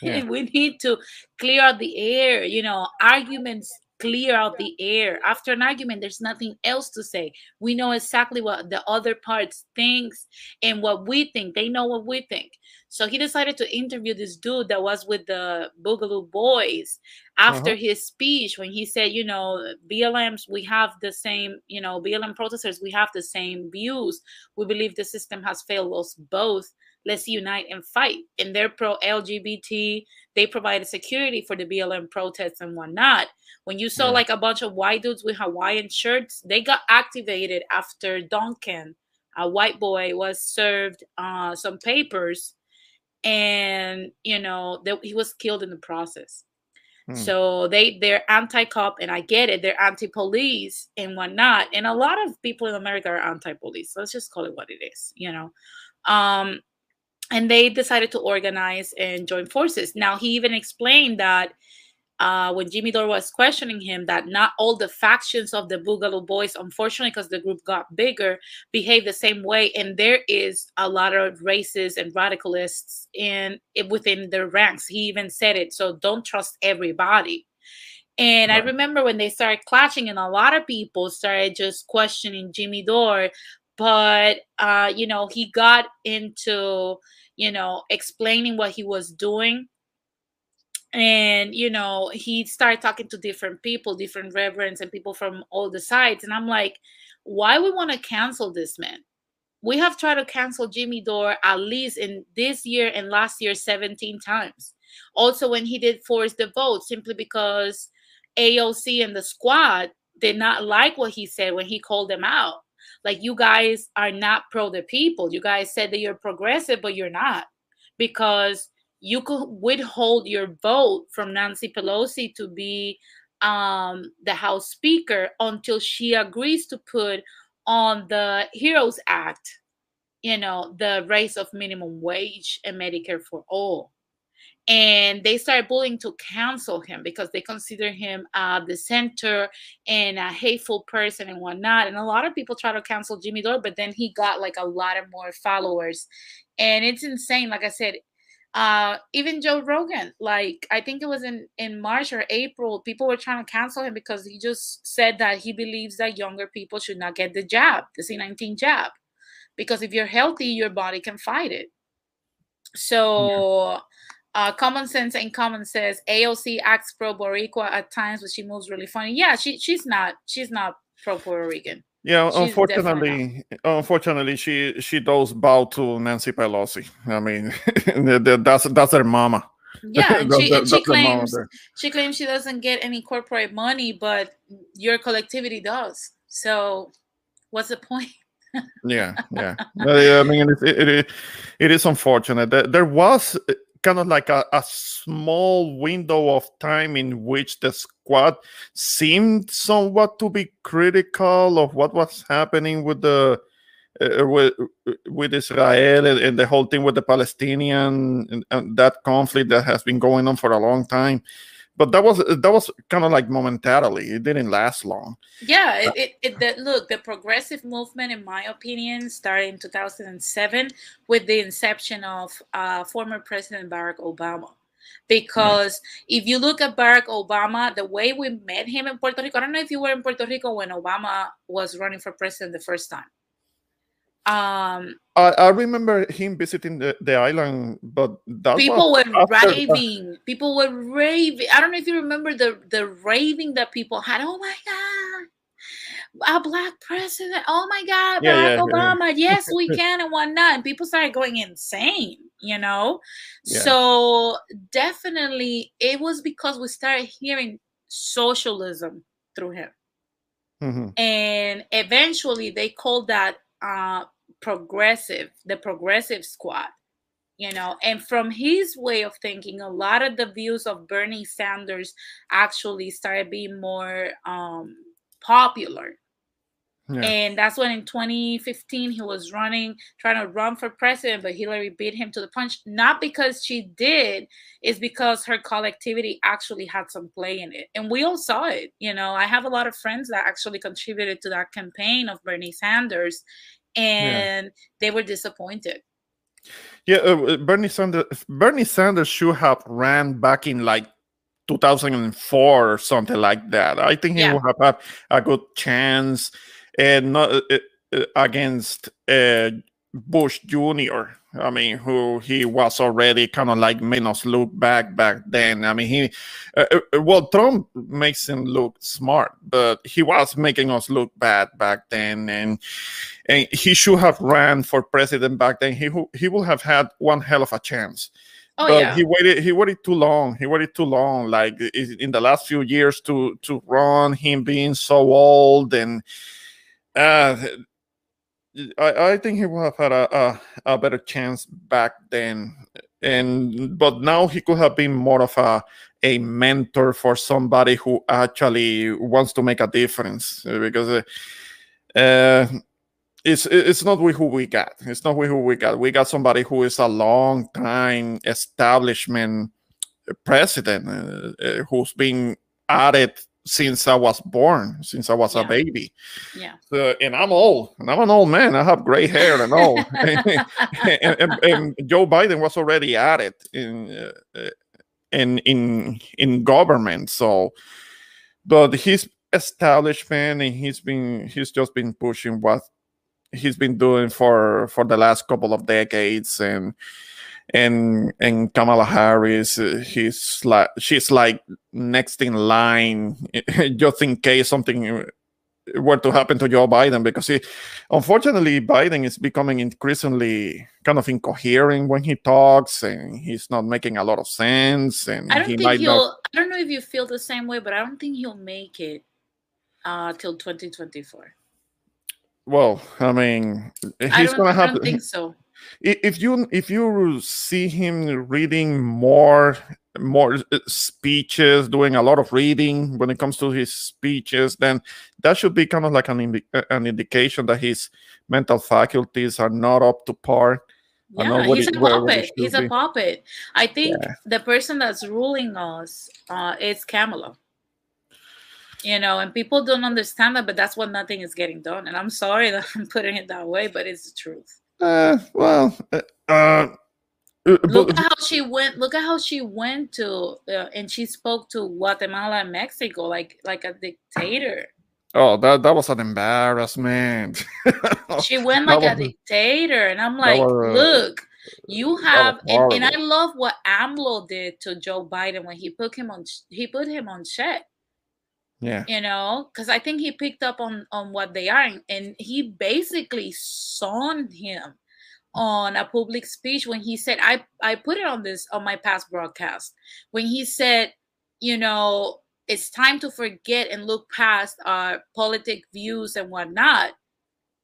Yeah. we need to clear out the air. You know, arguments clear out the air. After an argument, there's nothing else to say. We know exactly what the other parts thinks and what we think. They know what we think. So he decided to interview this dude that was with the Boogaloo Boys after uh-huh. his speech when he said, you know, BLMs, we have the same, you know, BLM protesters, we have the same views. We believe the system has failed us both let's unite and fight. And they're pro LGBT. They provided security for the BLM protests and whatnot. When you saw yeah. like a bunch of white dudes with Hawaiian shirts, they got activated after Duncan, a white boy, was served uh, some papers, and you know that he was killed in the process. Hmm. So they they're anti-cop, and I get it. They're anti-police and whatnot. And a lot of people in America are anti-police. let's just call it what it is, you know. Um, and they decided to organize and join forces. Now, he even explained that uh, when Jimmy Dore was questioning him, that not all the factions of the Boogaloo Boys, unfortunately, because the group got bigger, behave the same way, and there is a lot of racists and radicalists in within their ranks. He even said it. So don't trust everybody. And right. I remember when they started clashing, and a lot of people started just questioning Jimmy Dore but uh, you know he got into you know explaining what he was doing. And you know he started talking to different people different reverends and people from all the sides. And i'm like why we want to cancel this man? We have tried to cancel jimmy dore at least in this year and last year 17 times. Also when he did force the vote simply because aoc and the squad did not like what he said when he called them out like you guys are not pro the people. You guys said that you're progressive, but you're not because you could withhold your vote from Nancy Pelosi to be um, the House Speaker until she agrees to put on the HEROES Act, you know, the raise of minimum wage and Medicare for all and they started bullying to cancel him because they consider him uh, the center and a hateful person and whatnot. And a lot of people try to cancel Jimmy Dore, but then he got like a lot of more followers, and it's insane. Like I said, uh, even Joe Rogan, like I think it was in in March or April, people were trying to cancel him because he just said that he believes that younger people should not get the jab, the C19 jab, because if you're healthy, your body can fight it. So. Yeah uh, common sense and common says AOC acts pro Boricua at times, but she moves really funny. Yeah, she she's not she's not pro Puerto Rican. Yeah, she's unfortunately, unfortunately, she she does bow to Nancy Pelosi. I mean, that's that's her mama. Yeah, and she, and she the- the amount claims she claims she doesn't get any corporate money, but your collectivity does. So, what's the point? yeah yeah i mean it, it, it, it is unfortunate that there was kind of like a, a small window of time in which the squad seemed somewhat to be critical of what was happening with the uh, with with Israel and, and the whole thing with the Palestinian and, and that conflict that has been going on for a long time. But that was that was kind of like momentarily. It didn't last long. Yeah, it, it, it look, the progressive movement, in my opinion, started in 2007 with the inception of uh, former President Barack Obama. Because if you look at Barack Obama, the way we met him in Puerto Rico, I don't know if you were in Puerto Rico when Obama was running for president the first time. Um, I, I remember him visiting the, the island, but that people was were raving. People were raving. I don't know if you remember the the raving that people had. Oh my god, a black president. Oh my god, Yeah, Barack yeah, yeah. Obama. Yes, we can and whatnot. And people started going insane. You know, Yeah. so definitely it was because we started hearing socialism through him Mhm. and eventually they called that uh progressive the progressive squad you know? And from his way of thinking a lot of the views of bernie sanders actually started being more um popular. Yeah. and that's when in 2015 he was running trying to run for president but hillary beat him to the punch. Not because she did it's because her collectivity actually had some play in it. And we all saw it you know? I have a lot of friends that actually contributed to that campaign of bernie sanders and they were disappointed Yeah, uh, Bernie Sanders. Bernie Sanders should have ran back in like 2004 or something like that. I think he Yeah. would have had a good chance, and not uh, uh, against uh, Bush Jr. I mean, who he was already kind of like made us look back back then. I mean, he uh, uh, well, Trump makes him look smart, but he was making us look bad back then, and and he should have ran for president back then. He he would have had one hell of a chance. oh but yeah he waited. He waited too long. He waited too long. Like in the last few years to to run, him being so old and. Uh, I, I think he would have had a, a, a better chance back then, and but now he could have been more of a a mentor for somebody who actually wants to make a difference uh, because uh, uh, it's it's not we who we got. It's not we who we got. We got somebody who is a long time establishment president uh, uh, who's been at it since I was born, since I was a baby. yeah So, and I'm old, and I'm an old man. I have gray hair and all. and, and- and Joe Biden was already at it in uh, in in in government. So, but his establishment and he's been he's just been pushing what he's been doing for for the last couple of decades and and and Kamala Harris uh, he's like she's like next in line. Just in case something uh, were to happen to Joe Biden because he, unfortunately Biden is becoming increasingly kind of incoherent when he talks and he's not making a lot of sense and i don't he think he'll not i don't know if you feel the same way but i don't think he'll make it uh till 2024 well I mean i he's don't, gonna I have don't think so. i- if you if you see him reading more more uh, speeches doing a lot of reading when it comes to his speeches then that should be kind of like an indi- uh, an indication that his mental faculties are not up to par Yeah, he's it- a where- what it puppet. He's should a puppet. I think Yeah. the person that's ruling us uh, is Kamala. You know, and people don't understand that, but that's why nothing is getting done. And I'm sorry that I'm putting it that way, but it's the truth. Uh, well, uh, uh, Look at how she went. Look at how she went to, uh, and she spoke to Guatemala and Mexico like like a dictator. oh, that that was an embarrassment. She went like a dictator, and I'm like, was, look, you have, and, and I love what AMLO did to Joe Biden when he put him on, he put him on check. Yeah, you know because i think he picked up on on what they are and, and he basically sawned him on a public speech when he said i i put it on this on my past broadcast when he said you know it's time to forget and look past our politic views and whatnot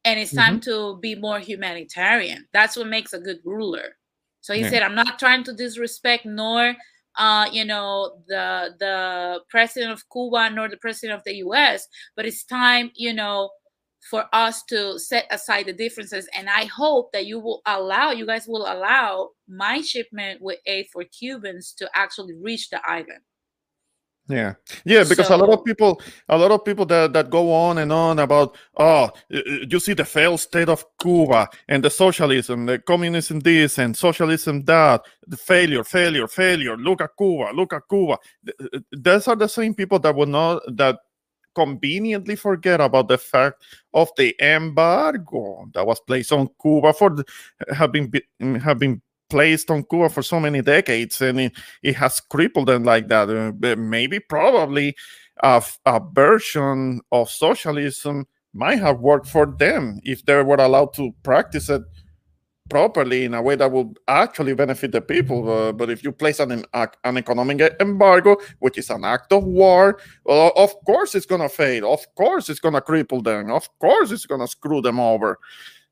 and it's time mm-hmm. to be more humanitarian that's what makes a good ruler so he yeah. said i'm not trying to disrespect nor uh, you know the the president of cuba nor the president of the us but it's time you know for us to set aside the differences. And i hope that you will allow you guys will allow my shipment with aid for cubans to actually reach the island yeah, yeah, because so, a lot of people, a lot of people that, that go on and on about, oh, you see the failed state of Cuba and the socialism, the communism this and socialism that, the failure, failure, failure. Look at Cuba, look at Cuba. Uh, uh, those are the same people that will not that conveniently forget about the fact of the embargo that was placed on Cuba for have been mm, have been placed on Cuba for so many decades, and it, it has crippled them like that. Uh, maybe, probably, a, a version of socialism might have worked for them if they were allowed to practice it properly in a way that will actually benefit the people. Uh, but if you place an, an economic embargo, which is an act of war, well, of course it's going to fail. Of course it's going to cripple them. Of course it's going to screw them over.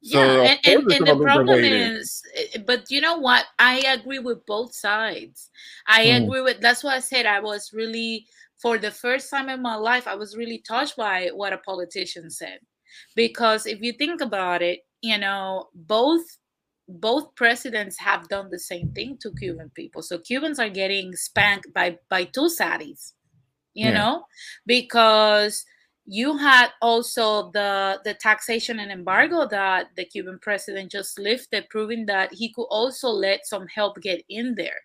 So yeah, and, and, and the problem is, eh, but you know what? I agree with both sides. I mm. agree with that's why I said I was really for the first time in my life, I was really touched by what a politician said. Because if you think about it, you know, both both presidents have done the same thing to Cuban people. So Cubans are getting spanked by by two Saudis, you yeah. know, because you had also the the taxation and embargo that the Cuban president just lifted, proving that he could also let some help get in there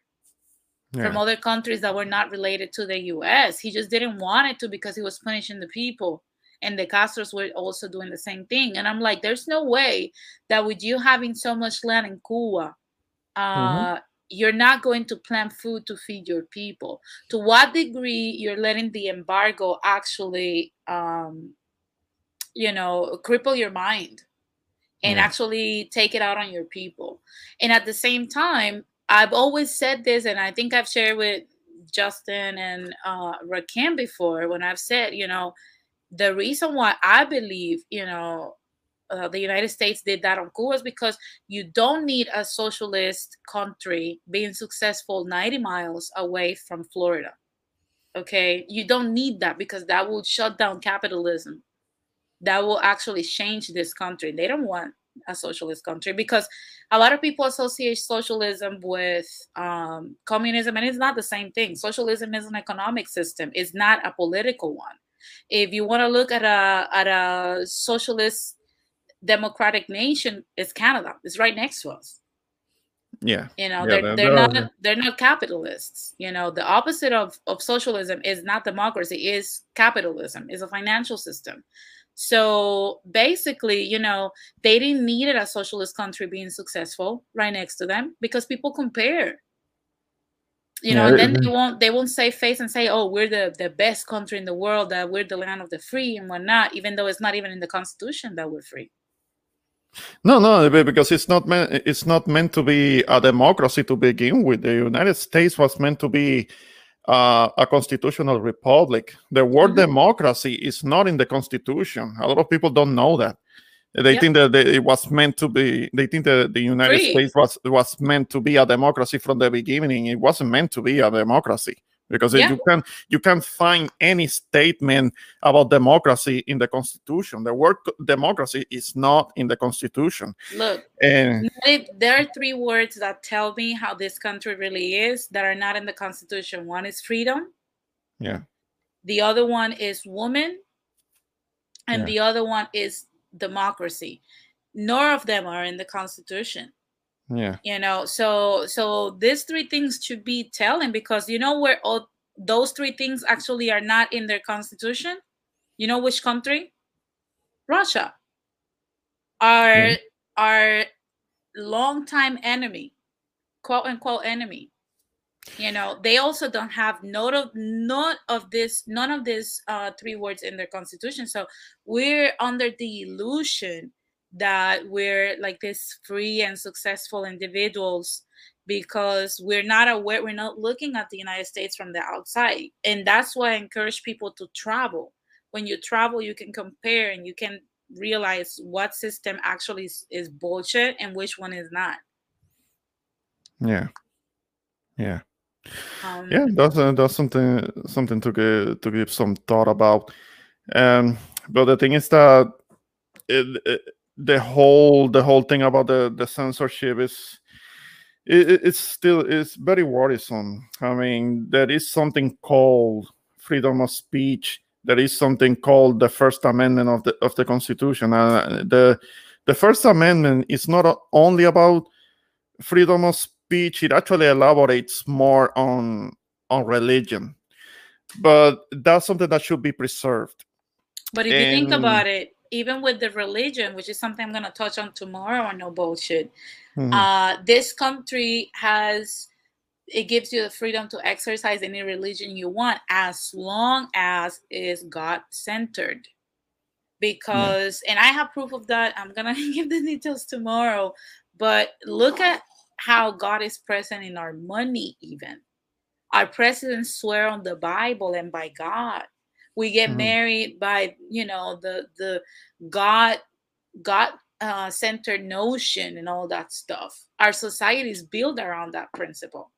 yeah. from other countries that were not related to the U.S. He just didn't want it to because he was punishing the people, and the Castros were also doing the same thing. And I'm like, there's no way that with you having so much land in Cuba, mm-hmm. uh, mm-hmm you're not going to plant food to feed your people to what degree you're letting the embargo actually um you know cripple your mind and yeah. actually take it out on your people and at the same time i've always said this and i think i've shared with justin and uh rakim before when i've said you know the reason why i believe you know uh, the United States did that on Cuba is because you don't need a socialist country being successful 90 miles away from Florida. Okay, you don't need that because that will shut down capitalism. That will actually change this country. They don't want a socialist country because a lot of people associate socialism with um, communism, and it's not the same thing. Socialism is an economic system; it's not a political one. If you want to look at a at a socialist democratic nation is Canada. It's right next to us. Yeah. You know, yeah, they're, they're, they're not they're not capitalists. You know, the opposite of, of socialism is not democracy, is capitalism, is a financial system. So basically, you know, they didn't need a socialist country being successful right next to them because people compare. You know, yeah, then they won't they won't save face and say, "Oh, we're the the best country in the world. That we're the land of the free and whatnot," even though it's not even in the Constitution that we're free. No, no, because it's not meant. It's not meant to be a democracy to begin with. The United States was meant to be uh, a constitutional republic. The word mm-hmm. democracy is not in the Constitution. A lot of people don't know that. They yep. think that it was meant to be. They think that the United Free. States was was meant to be a democracy from the beginning. It wasn't meant to be a democracy because yeah. you can you can't find any statement about democracy in the constitution. The word democracy is not in the constitution. Look and there are three words that tell me how this country really is that are not in the constitution. One is freedom. Yeah. The other one is woman. And yeah. the other one is democracy. Nor of them are in the constitution yeah. You know so so these three things should be telling because you know where all those three things actually are not in their constitution? You know which country? Russia. Our mm. our longtime enemy quote unquote enemy. You know they also don't have none of none of this none of these uh, three words in their constitution. So we're under the illusion that we're like this free and successful individuals because we're not aware we're not looking at the united states from the outside. And that's why i encourage people to travel. When you travel you can compare and you can realize what system actually is, is bullshit and which one is not. Yeah. Yeah. Um, yeah that's uh, that's something something to give to give some thought about. Um but the thing is that it, it, the whole the whole thing about the the censorship is it, it's still it's very worrisome. I mean, there is something called freedom of speech. There is something called the First Amendment of the of the Constitution. Uh, the the First Amendment is not only about freedom of speech. It actually elaborates more on on religion, but that's something that should be preserved. But if and, you think about it, even with the religion, which is something I'm going to touch on tomorrow on No Bullshit, mm-hmm. uh, this country has it gives you the freedom to exercise any religion you want as long as it's God centered. Because, and I have proof of that. I'm going to give the details tomorrow. But look at how God is present in our money, even. Our presidents swear on the Bible and by God we get mm-hmm. married by you know the the god god uh, centered notion and all that stuff. Our society is built around that principle.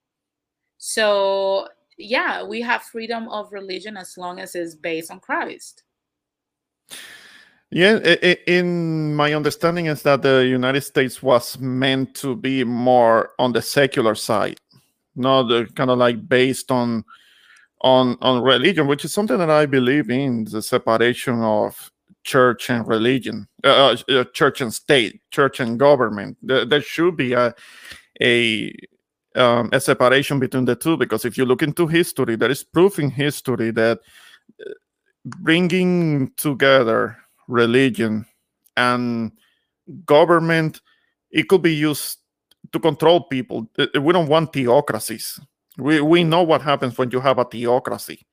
So yeah we have freedom of religion as long as it's based on christ. Yeah in my understanding is that the united states was meant to be more on the secular side not kind of like based on on on religion, which is something that I believe in the separation of church and religion, uh, uh, uh, church and state, church and government. There, there should be a a um, a separation between the two because if you look into history, there is proof in history that uh, bringing together religion and government it could be used to control people. We don't want theocracies we we know what happens when you have a theocracy.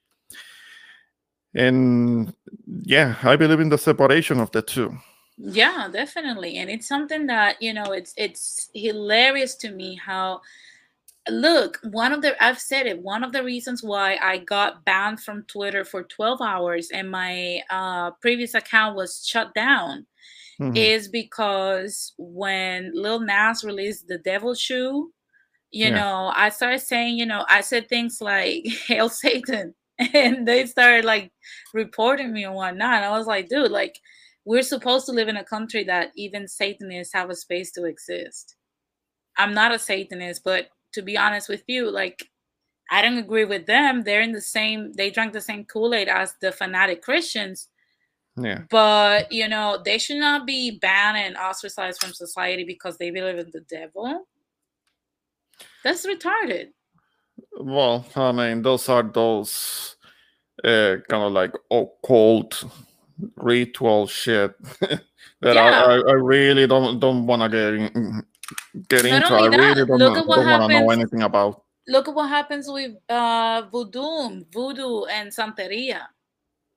And yeah, I believe in the separation of the two. Yeah, definitely. And it's something that, you know, it's it's hilarious to me how look, one of the I've said it, one of the reasons why I got banned from Twitter for 12 hours and my uh, previous account was shut down mm-hmm. is because when Lil Nas released the Devil Shoe, you yeah. know, I started saying, you know, I said things like "Hail Satan," and they started like reporting me and whatnot. And I was like, dude, like we're supposed to live in a country that even Satanists have a space to exist. I'm not a Satanist, but to be honest with you, like I don't agree with them. They're in the same, they drank the same Kool-Aid as the fanatic Christians. Yeah. But you know, they should not be banned and ostracized from society because they believe in the devil. That's retarded. Well, I mean, those are those uh, kind of like occult ritual shit that yeah. I, I, really don't don't want to get in, get Not into. I really don't, don't want to know anything about. Look at what happens with uh, voodoo, voodoo, and santeria.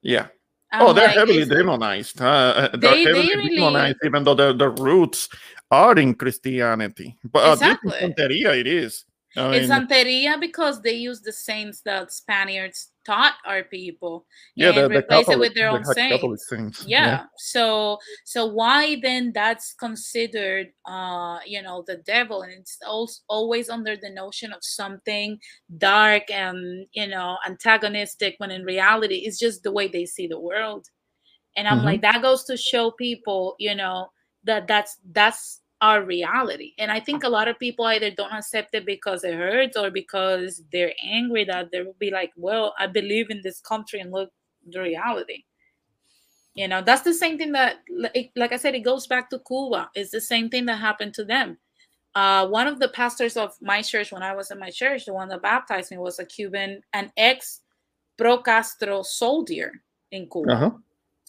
Yeah. I'm oh, they're like, heavily demonized. Uh, uh they're they, heavily they really, demonized, even though the, the roots are in Christianity. But exactly. uh, Santeria it is. I mean, it's Santeria because they use the saints that Spaniards taught our people yeah, and the, replace Catholic, it with their own saints. saints. Yeah. yeah. So so why then that's considered uh you know the devil and it's also always under the notion of something dark and you know antagonistic when in reality it's just the way they see the world. And I'm mm-hmm. like that goes to show people, you know, that that's that's our reality. And I think a lot of people either don't accept it because it hurts or because they're angry that they will be like, well, I believe in this country and look the reality. You know, that's the same thing that, like I said, it goes back to Cuba. It's the same thing that happened to them. Uh, one of the pastors of my church, when I was in my church, the one that baptized me was a Cuban, an ex pro Castro soldier in Cuba. Uh-huh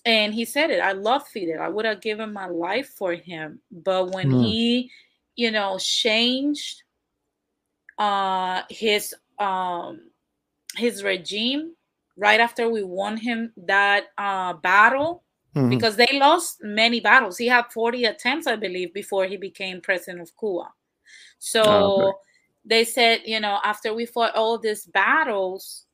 and he said it i love fidel i would have given my life for him but when mm. he you know changed uh his um his regime right after we won him that uh battle mm-hmm. because they lost many battles. He had 40 attempts, I believe, before he became president of Cuba. So oh, okay. they said, you know, after we fought all these battles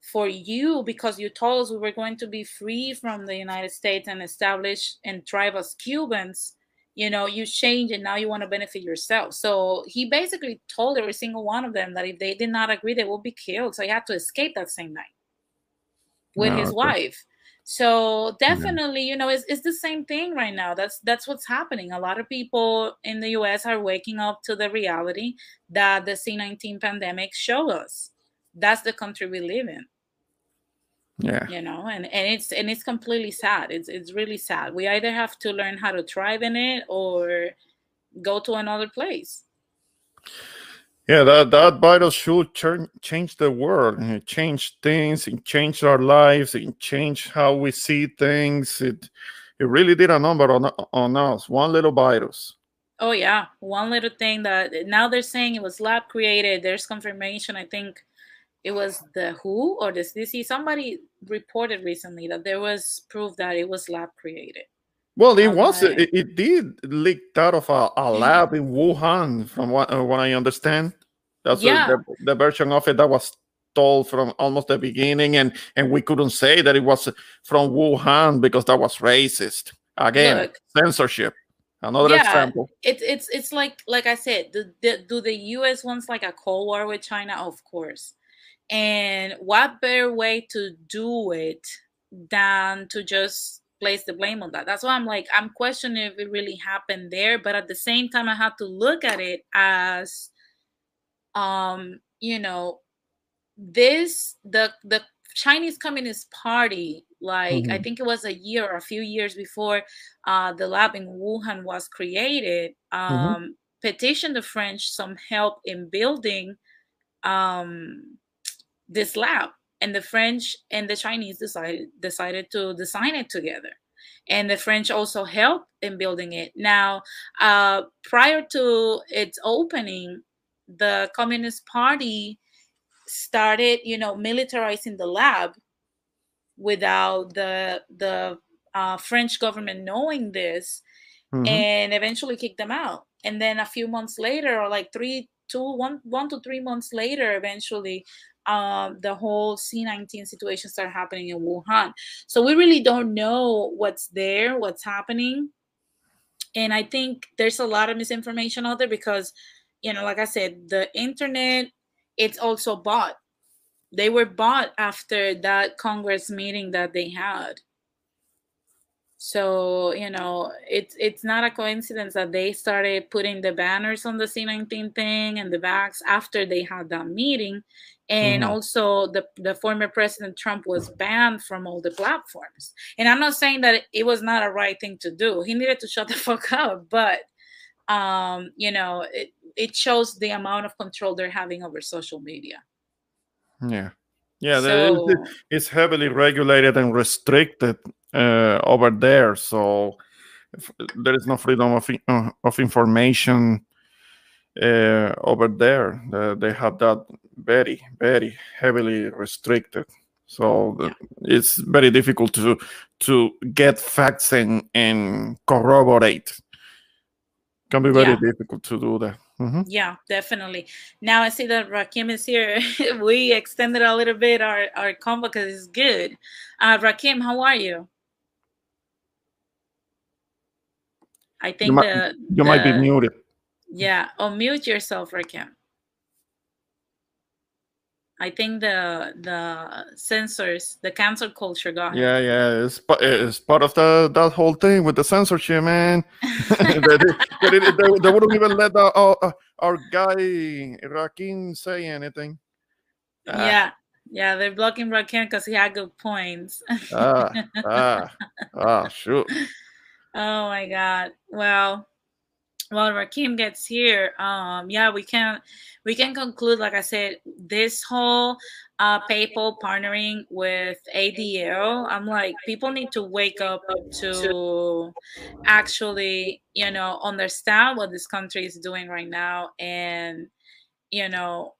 for you, because you told us we were going to be free from the United States and establish and thrive as Cubans, you know, you change and now you want to benefit yourself. So he basically told every single one of them that if they did not agree, they would be killed. So he had to escape that same night with his wife. So definitely, you know, it's, it's the same thing right now. That's that's what's happening. A lot of people in the US are waking up to the reality that the C19 pandemic showed us. That's the country we live in. Yeah. You know, and, and it's and it's completely sad. It's it's really sad. We either have to learn how to thrive in it or go to another place. Yeah, that that virus should turn, change the world. It change things. It change our lives. It change how we see things. It it really did a number on on us. One little virus. Oh yeah, one little thing that now they're saying it was lab created. There's confirmation. I think it was the WHO or the CDC. Somebody reported recently that there was proof that it was lab created. Well, it was. It, it, did leak out of a, a lab in Wuhan, from what, uh, what I understand. That's yeah. the, the version of it that was told from almost the beginning, and and we couldn't say that it was from Wuhan because that was racist. Again, Look, censorship. Another yeah, example. It's it's it's like like I said, the, the, do the U.S. wants like a cold war with China? Of course. And what better way to do it than to just place the blame on that? That's why I'm like I'm questioning if it really happened there, but at the same time, I have to look at it as um, you know, this the the Chinese Communist Party, like mm-hmm. I think it was a year or a few years before uh, the lab in Wuhan was created, mm-hmm. um, mm-hmm. petitioned the French some help in building um, this lab, and the French and the Chinese decided decided to design it together. And the French also helped in building it. Now, uh, prior to its opening, the Communist Party started, you know, militarizing the lab without the the uh, French government knowing this, mm-hmm. and eventually kicked them out. And then a few months later, or like three, two, one, one to three months later, eventually, um, the whole C19 situation started happening in Wuhan. So we really don't know what's there, what's happening. And I think there's a lot of misinformation out there because you know, like I said, the internet, it's also bought. They were bought after that Congress meeting that they had. So, you know, it's it's not a coincidence that they started putting the banners on the C19 thing and the backs after they had that meeting. And mm-hmm. also the, the former President Trump was banned from all the platforms. And I'm not saying that it was not a right thing to do. He needed to shut the fuck up, but um, you know, it, it shows the amount of control they're having over social media. Yeah. Yeah, so, it's heavily regulated and restricted uh, over there. So there is no freedom of, uh, of information uh, over there. they have that very, very heavily restricted. So yeah. it's very difficult to to get facts and, and corroborate. Can be very yeah. difficult to do that. Mm-hmm. Yeah, definitely. Now I see that Rakim is here. we extended a little bit our, our combo because it's good. Uh, Rakim, how are you? I think you, might, the, you the, might be muted. Yeah, unmute yourself, Rakim. I think the the censors, the cancel culture got. Yeah, yeah, it's it's part of the that whole thing with the censorship, man. they, they, they, they, wouldn't even let the, uh, our guy Rakim say anything. Uh, yeah, yeah, they're blocking Rakim because he had good points. ah, ah, ah, shoot. Oh my God. Well, while Rakim gets here, um, yeah, we can we can conclude, like I said, this whole uh, PayPal partnering with ADL. I'm like, people need to wake up to actually, you know, understand what this country is doing right now, and you know,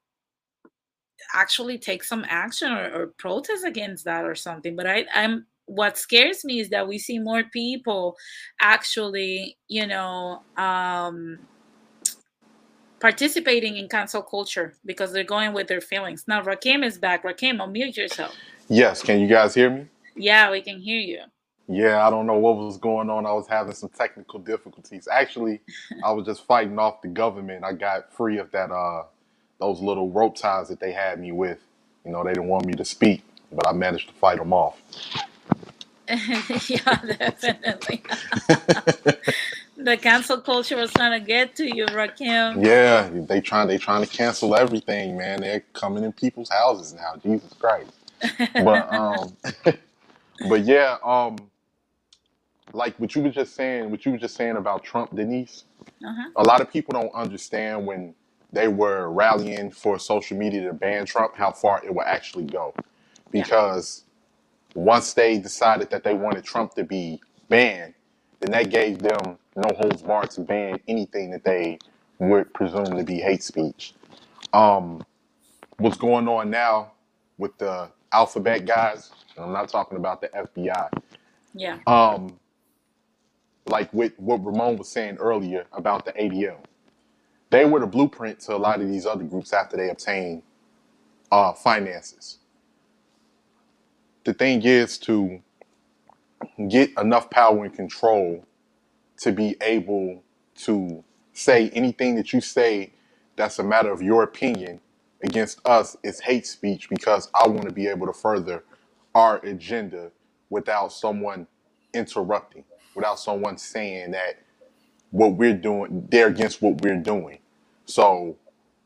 actually take some action or, or protest against that or something. But I, I'm what scares me is that we see more people actually, you know, um, participating in cancel culture because they're going with their feelings. Now, Rakim is back. Rakim, unmute yourself. Yes, can you guys hear me? Yeah, we can hear you. Yeah, I don't know what was going on. I was having some technical difficulties. Actually, I was just fighting off the government. I got free of that uh those little rope ties that they had me with. You know, they didn't want me to speak, but I managed to fight them off. yeah, definitely. the cancel culture was trying to get to you, Rakim. Yeah, they trying they trying to cancel everything, man. They're coming in people's houses now. Jesus Christ. But um but yeah, um like what you were just saying, what you were just saying about Trump, Denise. Uh-huh. A lot of people don't understand when they were rallying for social media to ban Trump, how far it will actually go. Because once they decided that they wanted Trump to be banned, then that gave them no holds barred to ban anything that they would presume to be hate speech. Um, what's going on now with the alphabet guys? and I'm not talking about the FBI. Yeah. Um, like with what Ramon was saying earlier about the ADL, they were the blueprint to a lot of these other groups after they obtained uh, finances. The thing is to get enough power and control to be able to say anything that you say that's a matter of your opinion against us is hate speech because I want to be able to further our agenda without someone interrupting, without someone saying that what we're doing, they're against what we're doing. So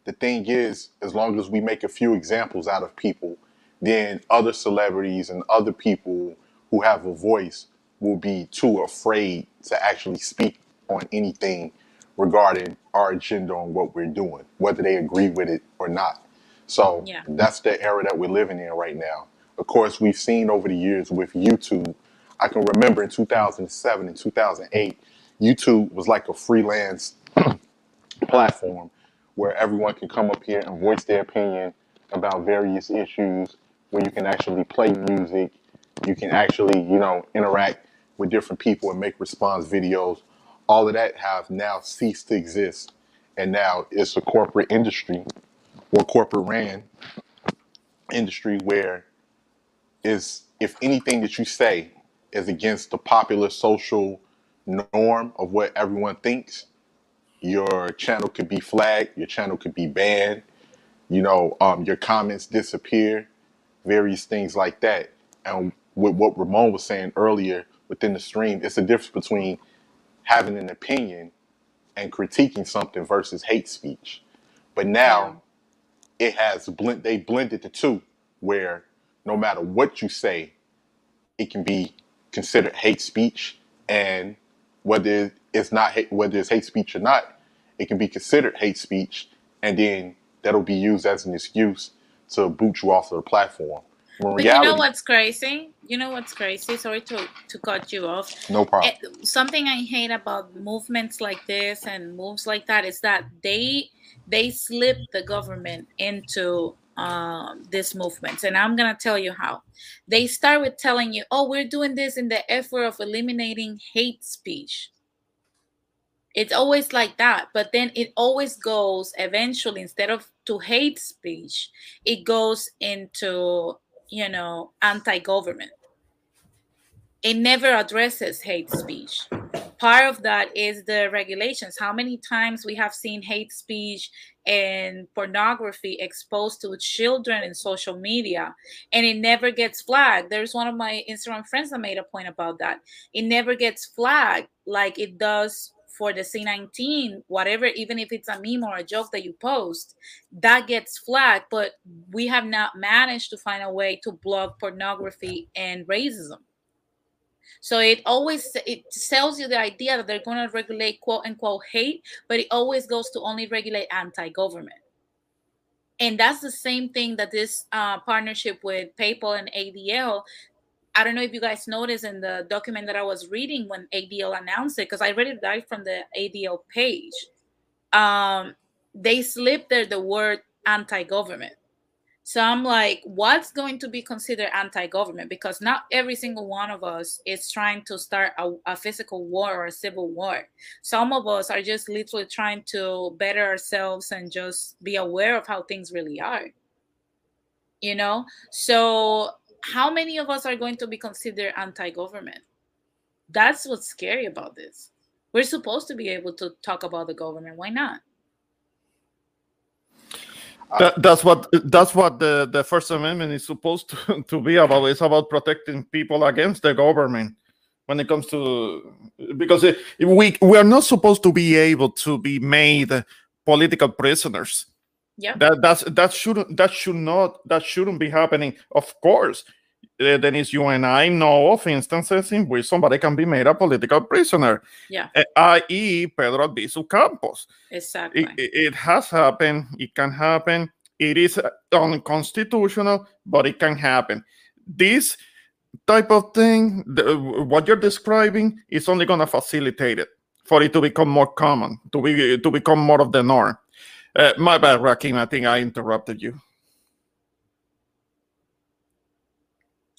the thing is, as long as we make a few examples out of people, then other celebrities and other people who have a voice will be too afraid to actually speak on anything regarding our agenda on what we're doing, whether they agree with it or not. So Yeah. that's the era that we're living in right now. Of course, we've seen over the years with YouTube. I can remember in 2007 and 2008, YouTube was like a freelance platform where everyone can come up here and voice their opinion about various issues, where you can actually play music, you can actually, you know, interact with different people and make response videos. All of that have now ceased to exist. And now it's a corporate industry or corporate ran industry where is if anything that you say is against the popular social norm of what everyone thinks, your channel could be flagged, your channel could be banned, you know, um, your comments disappear, various things like that. And with what Ramon was saying earlier within the stream, it's the difference between having an opinion and critiquing something versus hate speech. But now it has blend they blended the two where no matter what you say, it can be considered hate speech and whether it's not hate, whether it's hate speech or not, it can be considered hate speech and then that'll be used as an excuse to boot you off of the platform. When But you know what's crazy? You know what's crazy? Sorry to, to cut you off. no problem. Eh, something I hate about movements like this and moves like that is that they they slip the government into um, these movements, and I'm gonna tell you how. They start with telling you, "Oh, we're doing this in the effort of eliminating hate speech." It's always like that, but then it always goes eventually instead of to hate speech, it goes into you know anti-government it never addresses hate speech. Part of that is the regulations. How many times we have seen hate speech and pornography exposed to children in social media and it never gets flagged. There's one of my Instagram friends that made a point about that. It never gets flagged like it does for the C19, whatever, even if it's a meme or a joke that you post, that gets flagged. But we have not managed to find a way to block pornography and racism. So it always it sells you the idea that they're going to regulate quote unquote hate, but it always goes to only regulate anti-government. And that's the same thing that this uh, partnership with PayPal and ADL. I don't know if you guys noticed in the document that I was reading when ADL announced it, because I read it right from the ADL page. Um, they slipped there the word anti-government So I'm like, what's going to be considered anti-government? Because not every single one of us is trying to start a, a, physical war or a civil war. Some of us are just literally trying to better ourselves and just be aware of how things really are. You know? So how many of us are going to be considered anti-government? That's what's scary about this. We're supposed to be able to talk about the government. Why not? That, that's what that's what the, the First Amendment is supposed to, to be about. It's about protecting people against the government when it comes to because we we are not supposed to be able to be made political prisoners. Yeah, that that's that shouldn't that should not that shouldn't be happening. Of course, uh, Dennis, you and I know of instances in which somebody can be made a political prisoner. Yeah. Uh, i.e., Pedro Albizu Campos. Exactly. It, it, has happened. It can happen. It is unconstitutional, but it can happen. This type of thing, the, what you're describing, is only going to facilitate it for it to become more common, to be to become more of the norm. Uh, my bad, Rakim. I think I interrupted you.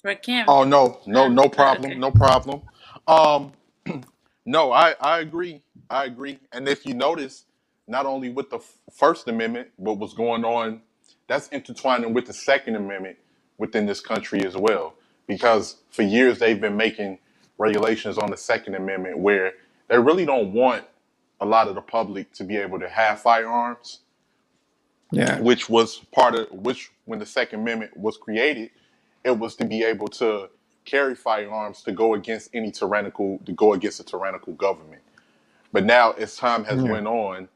Rakim. Oh no, no, no problem, no problem. Um, no, I I agree, I agree. And if you notice, not only with the First Amendment, but what's going on, that's intertwining with the Second Amendment within this country as well. Because for years they've been making regulations on the Second Amendment where they really don't want a lot of the public to be able to have firearms. Yeah. Which was part of which when the Second Amendment was created, it was to be able to carry firearms to go against any tyrannical to go against a tyrannical government. But now, as time has yeah. went on,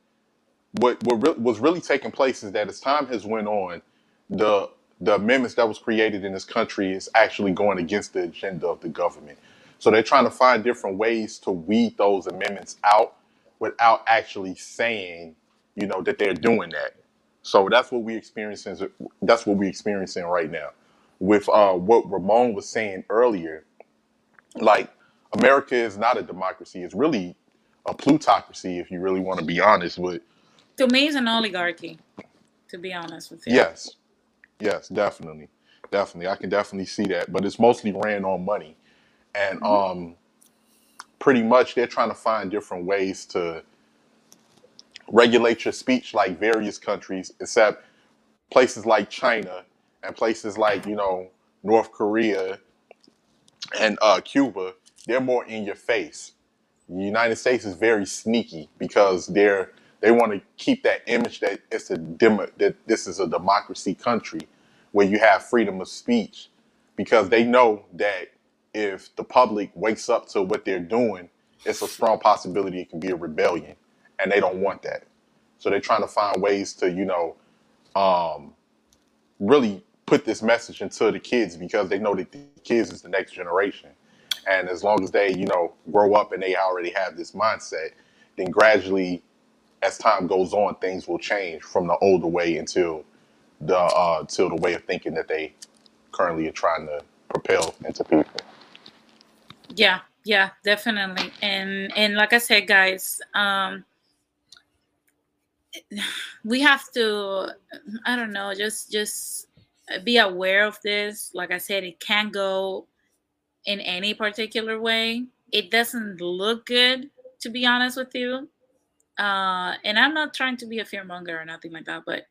what what re- was really taking place is that as time has went on, the the amendments that was created in this country is actually going against the agenda of the government. So they're trying to find different ways to weed those amendments out without actually saying, you know, that they're doing that. So that's what we experiencing. That's what we're experiencing right now with uh, what Ramon was saying earlier, like America is not a democracy. It's really a plutocracy, if you really want to be honest with. To me, it's an oligarchy. To be honest with you. Yes, yes, definitely, definitely. I can definitely see that, but it's mostly ran on money, and mm-hmm. um, pretty much they're trying to find different ways to regulate your speech, like various countries, except places like China and places like you know North Korea and uh, Cuba, they're more in your face. The United States is very sneaky because they're they want to keep that image that it's a demo, that this is a democracy country where you have freedom of speech because they know that if the public wakes up to what they're doing, it's a strong possibility it can be a rebellion, and they don't want that. So they're trying to find ways to you know um, really put this message into the kids because they know that the kids is the next generation. And as long as they, you know, grow up and they already have this mindset, then gradually, as time goes on, things will change from the older way until the uh, till the way of thinking that they currently are trying to propel into people. Yeah, yeah, definitely. And and like I said, guys, um, we have to, I don't know, just just be aware of this. Like I said, it can go in any particular way. It doesn't look good, to be honest with you. Uh, and I'm not trying to be a fearmonger or nothing like that, but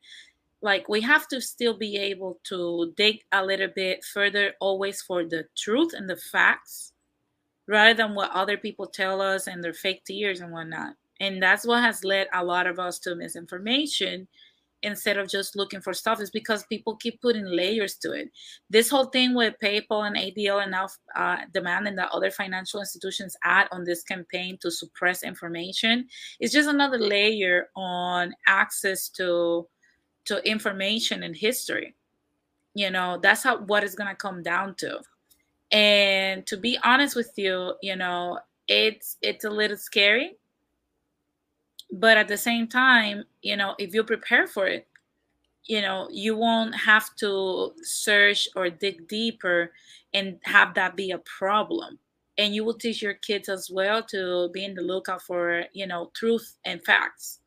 like we have to still be able to dig a little bit further, always for the truth and the facts, rather than what other people tell us and their fake tears and whatnot. And that's what has led a lot of us to misinformation instead of just looking for stuff is because people keep putting layers to it. This whole thing with PayPal and ADL and now uh, demanding that other financial institutions add on this campaign to suppress information is just another layer on access to to information and history. You know, that's how what it's gonna come down to. And to be honest with you, you know, it's it's a little scary but at the same time you know if you prepare for it you know you won't have to search or dig deeper and have that be a problem and you will teach your kids as well to be in the lookout for you know truth and facts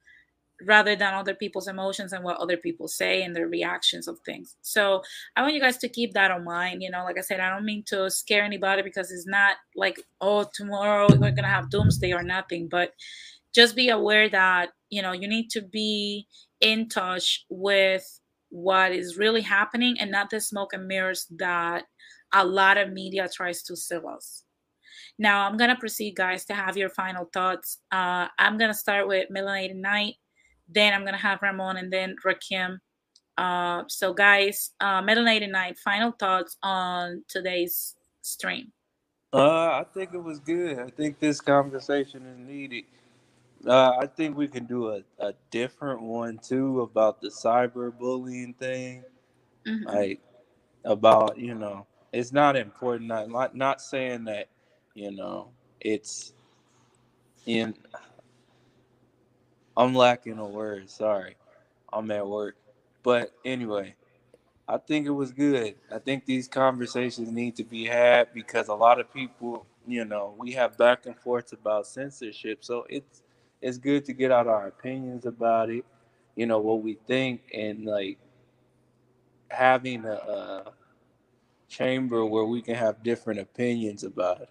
rather than other people's emotions and what other people say and their reactions of things. So I want you guys to keep that in mind. You know, like I said, I don't mean to scare anybody because it's not like, oh, tomorrow we're to have doomsday or nothing, but just be aware that, you know, you need to be in touch with what is really happening and not the smoke and mirrors that a lot of media tries to sell us. Now I'm gonna proceed, guys, to have your final thoughts. Uh, I'm gonna start with Melanated Night, then I'm gonna have Ramon, and then Rakim. Uh, so, guys, uh, Melanated final thoughts on today's stream. Uh, I think it was good. I think this conversation is needed. Uh, I think we can do a, a different one too about the cyberbullying thing. Mhm. Like about, you know, it's not important. Not not, not saying that, you know, it's in I'm lacking a word, sorry. I'm at work. But anyway, I think it was good. I think these conversations need to be had because a lot of people, you know, we have back and forth about censorship. So it's it's good to get out our opinions about it, you know, what we think and like having a, a chamber where we can have different opinions about it.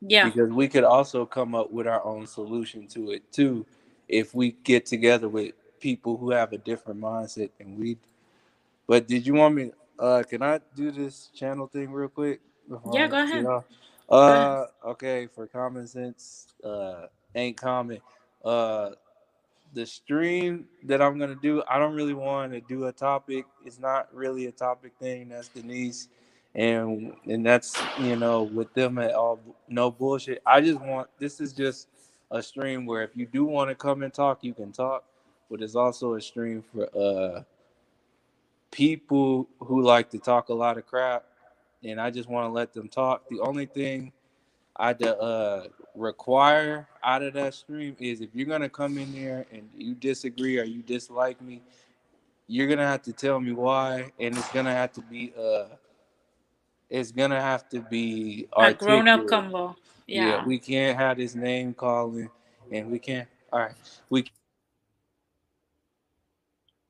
Yeah, Because we could also come up with our own solution to it too if we get together with people who have a different mindset than we do. But did you want me uh can I do this channel thing real quick? Yeah, go ahead. off? Go ahead. Uh okay, for common sense, uh ain't common. Uh the stream that I'm gonna do, I don't really want to do a topic. It's not really a topic thing. That's Denise, and and that's you know with them at all. No bullshit. I just want this is just a stream where if you do want to come and talk, you can talk. But it's also a stream for uh people who like to talk a lot of crap, and I just want to let them talk. The only thing I uh require out of that stream is if you're gonna come in there and you disagree or you dislike me, you're gonna have to tell me why, and it's gonna have to be uh, it's gonna have to be a grown up combo. Yeah. we can't have this name calling, and we can't. All right, we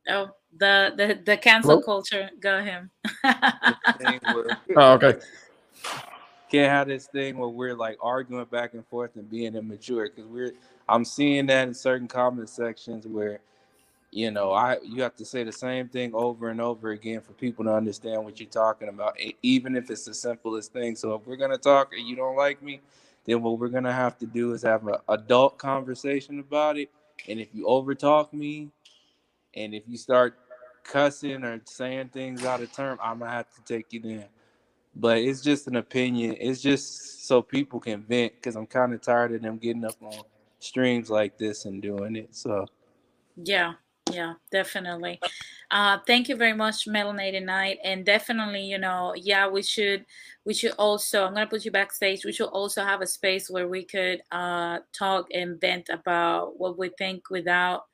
Oh, the the the cancel Hello? culture. Go him. can't thing where Oh, okay. Can't have this thing where we're like arguing back and forth and being immature because we're I'm seeing that in certain comment sections where you know I you have to say the same thing over and over again for people to understand what you're talking about even if it's the simplest thing. So if we're gonna talk and you don't like me then what we're gonna have to do is have an adult conversation about it. And if you overtalk me and if you start cussing or saying things out of term I'm gonna have to take you down but it's just an opinion. It's just so people can vent because I'm kind of tired of them getting up on streams like this and doing it. So Yeah, yeah, definitely. Uh, thank you very much, Melanated Night, and definitely, you know, yeah, we should, we should also. I'm gonna put you backstage. We should also have a space where we could uh, talk and vent about what we think without,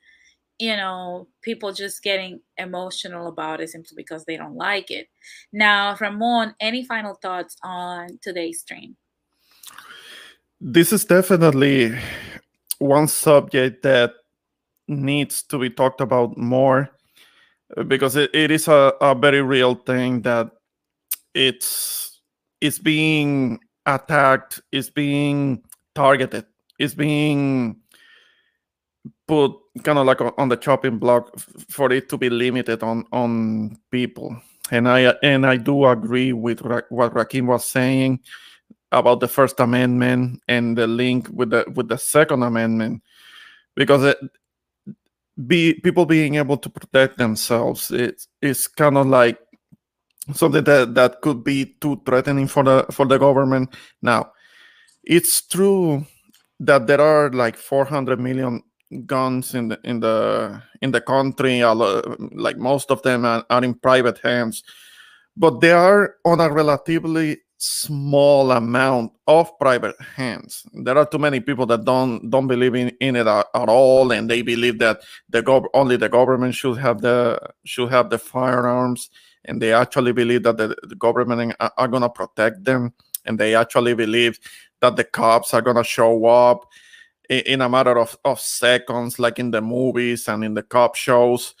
you know, people just getting emotional about it simply because they don't like it. Now, Ramon, any final thoughts on today's stream? This is definitely one subject that needs to be talked about more uh, because it, it is a, a very real thing that it's it's being attacked, it's being targeted, it's being put kind of like on the chopping block for it to be limited on on people. And I and I do agree with what Rakim was saying about the First Amendment and the link with the with the Second Amendment, because it, be people being able to protect themselves it's it's kind of like something that that could be too threatening for the for the government now it's true that there are like 400 million guns in the in the in the country like most of them are, are in private hands. But they are on a relatively small amount of private hands. There are too many people that don't don't believe in, in it at, at all and they believe that the gov- only the government should have the should have the firearms and they actually believe that the, the government are, are going to protect them and they actually believe that the cops are going to show up in a matter of, of seconds, like in the movies and in the cop shows.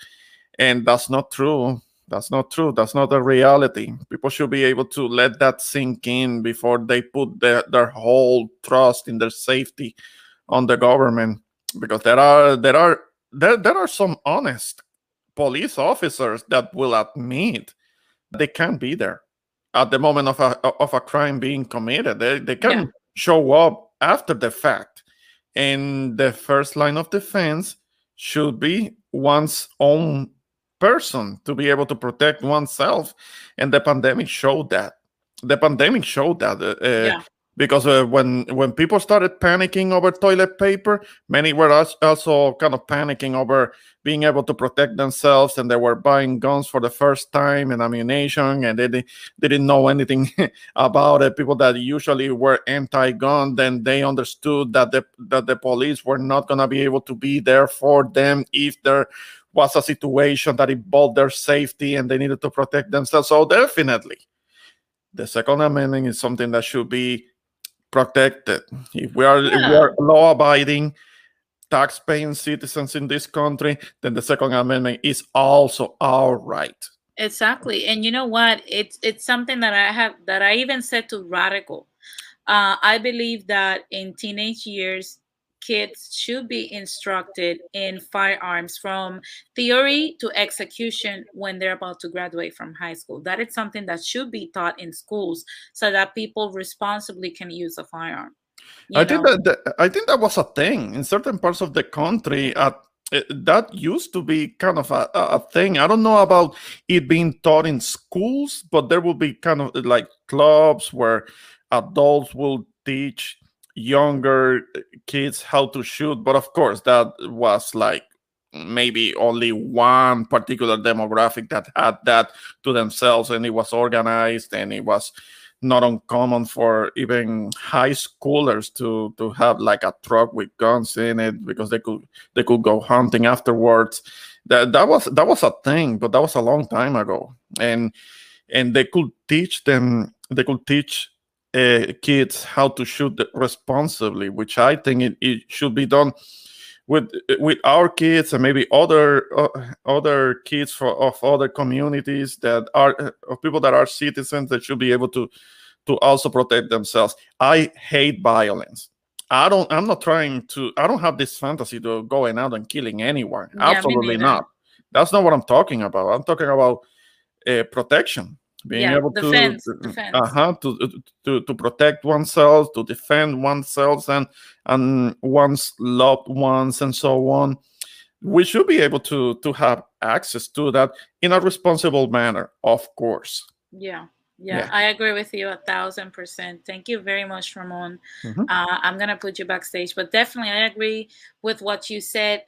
And that's not true. That's not true. That's not the reality. People should be able to let that sink in before they put their, their whole trust in their safety on the government. Because there are there are there, there are some honest police officers that will admit they can't be there at the moment of a of a crime being committed. They they can yeah. show up after the fact. And the first line of defense should be one's own person to be able to protect oneself. And the pandemic showed that. The pandemic showed that. Uh, uh yeah because uh, when when people started panicking over toilet paper many were also kind of panicking over being able to protect themselves and they were buying guns for the first time and ammunition and they, they didn't know anything about it. People that usually were anti-gun then they understood that the that the police were not going to be able to be there for them if there was a situation that involved their safety and they needed to protect themselves. So definitely the second amendment is something that should be protected. If we are, yeah. if we are law abiding, tax paying citizens in this country, then the Second Amendment is also our right. Exactly. And you know what? It's it's something that I have that I even said to Radical. Uh, I believe that in teenage years, kids should be instructed in firearms from theory to execution when they're about to graduate from high school. That is something that should be taught in schools so that people responsibly can use a firearm. I know? think that, that, I think that was a thing in certain parts of the country. At uh, that used to be kind of a, a thing. I don't know about it being taught in schools, but there will be kind of like clubs where adults will teach younger kids how to shoot but of course that was like maybe only one particular demographic that had that to themselves and it was organized and it was not uncommon for even high schoolers to to have like a truck with guns in it because they could they could go hunting afterwards. That that was that was a thing but that was a long time ago. And and they could teach them they could teach uh, kids how to shoot responsibly, which I think it, it, should be done with with our kids and maybe other uh, other kids for, of other communities that are uh, of people that are citizens that should be able to to also protect themselves. I hate violence. I don't. I'm not trying to. I don't have this fantasy to going out and killing anyone. Yeah, Absolutely not. That's not what I'm talking about. I'm talking about uh, protection being yeah, able defense, to defense. Uh-huh, to, to to protect oneself to defend oneself and and one's loved ones and so on we should be able to to have access to that in a responsible manner of course yeah yeah, yeah. I agree with you a thousand percent. Thank you very much, Ramon. Mm-hmm. Uh, I'm gonna put you backstage, but definitely I agree with what you said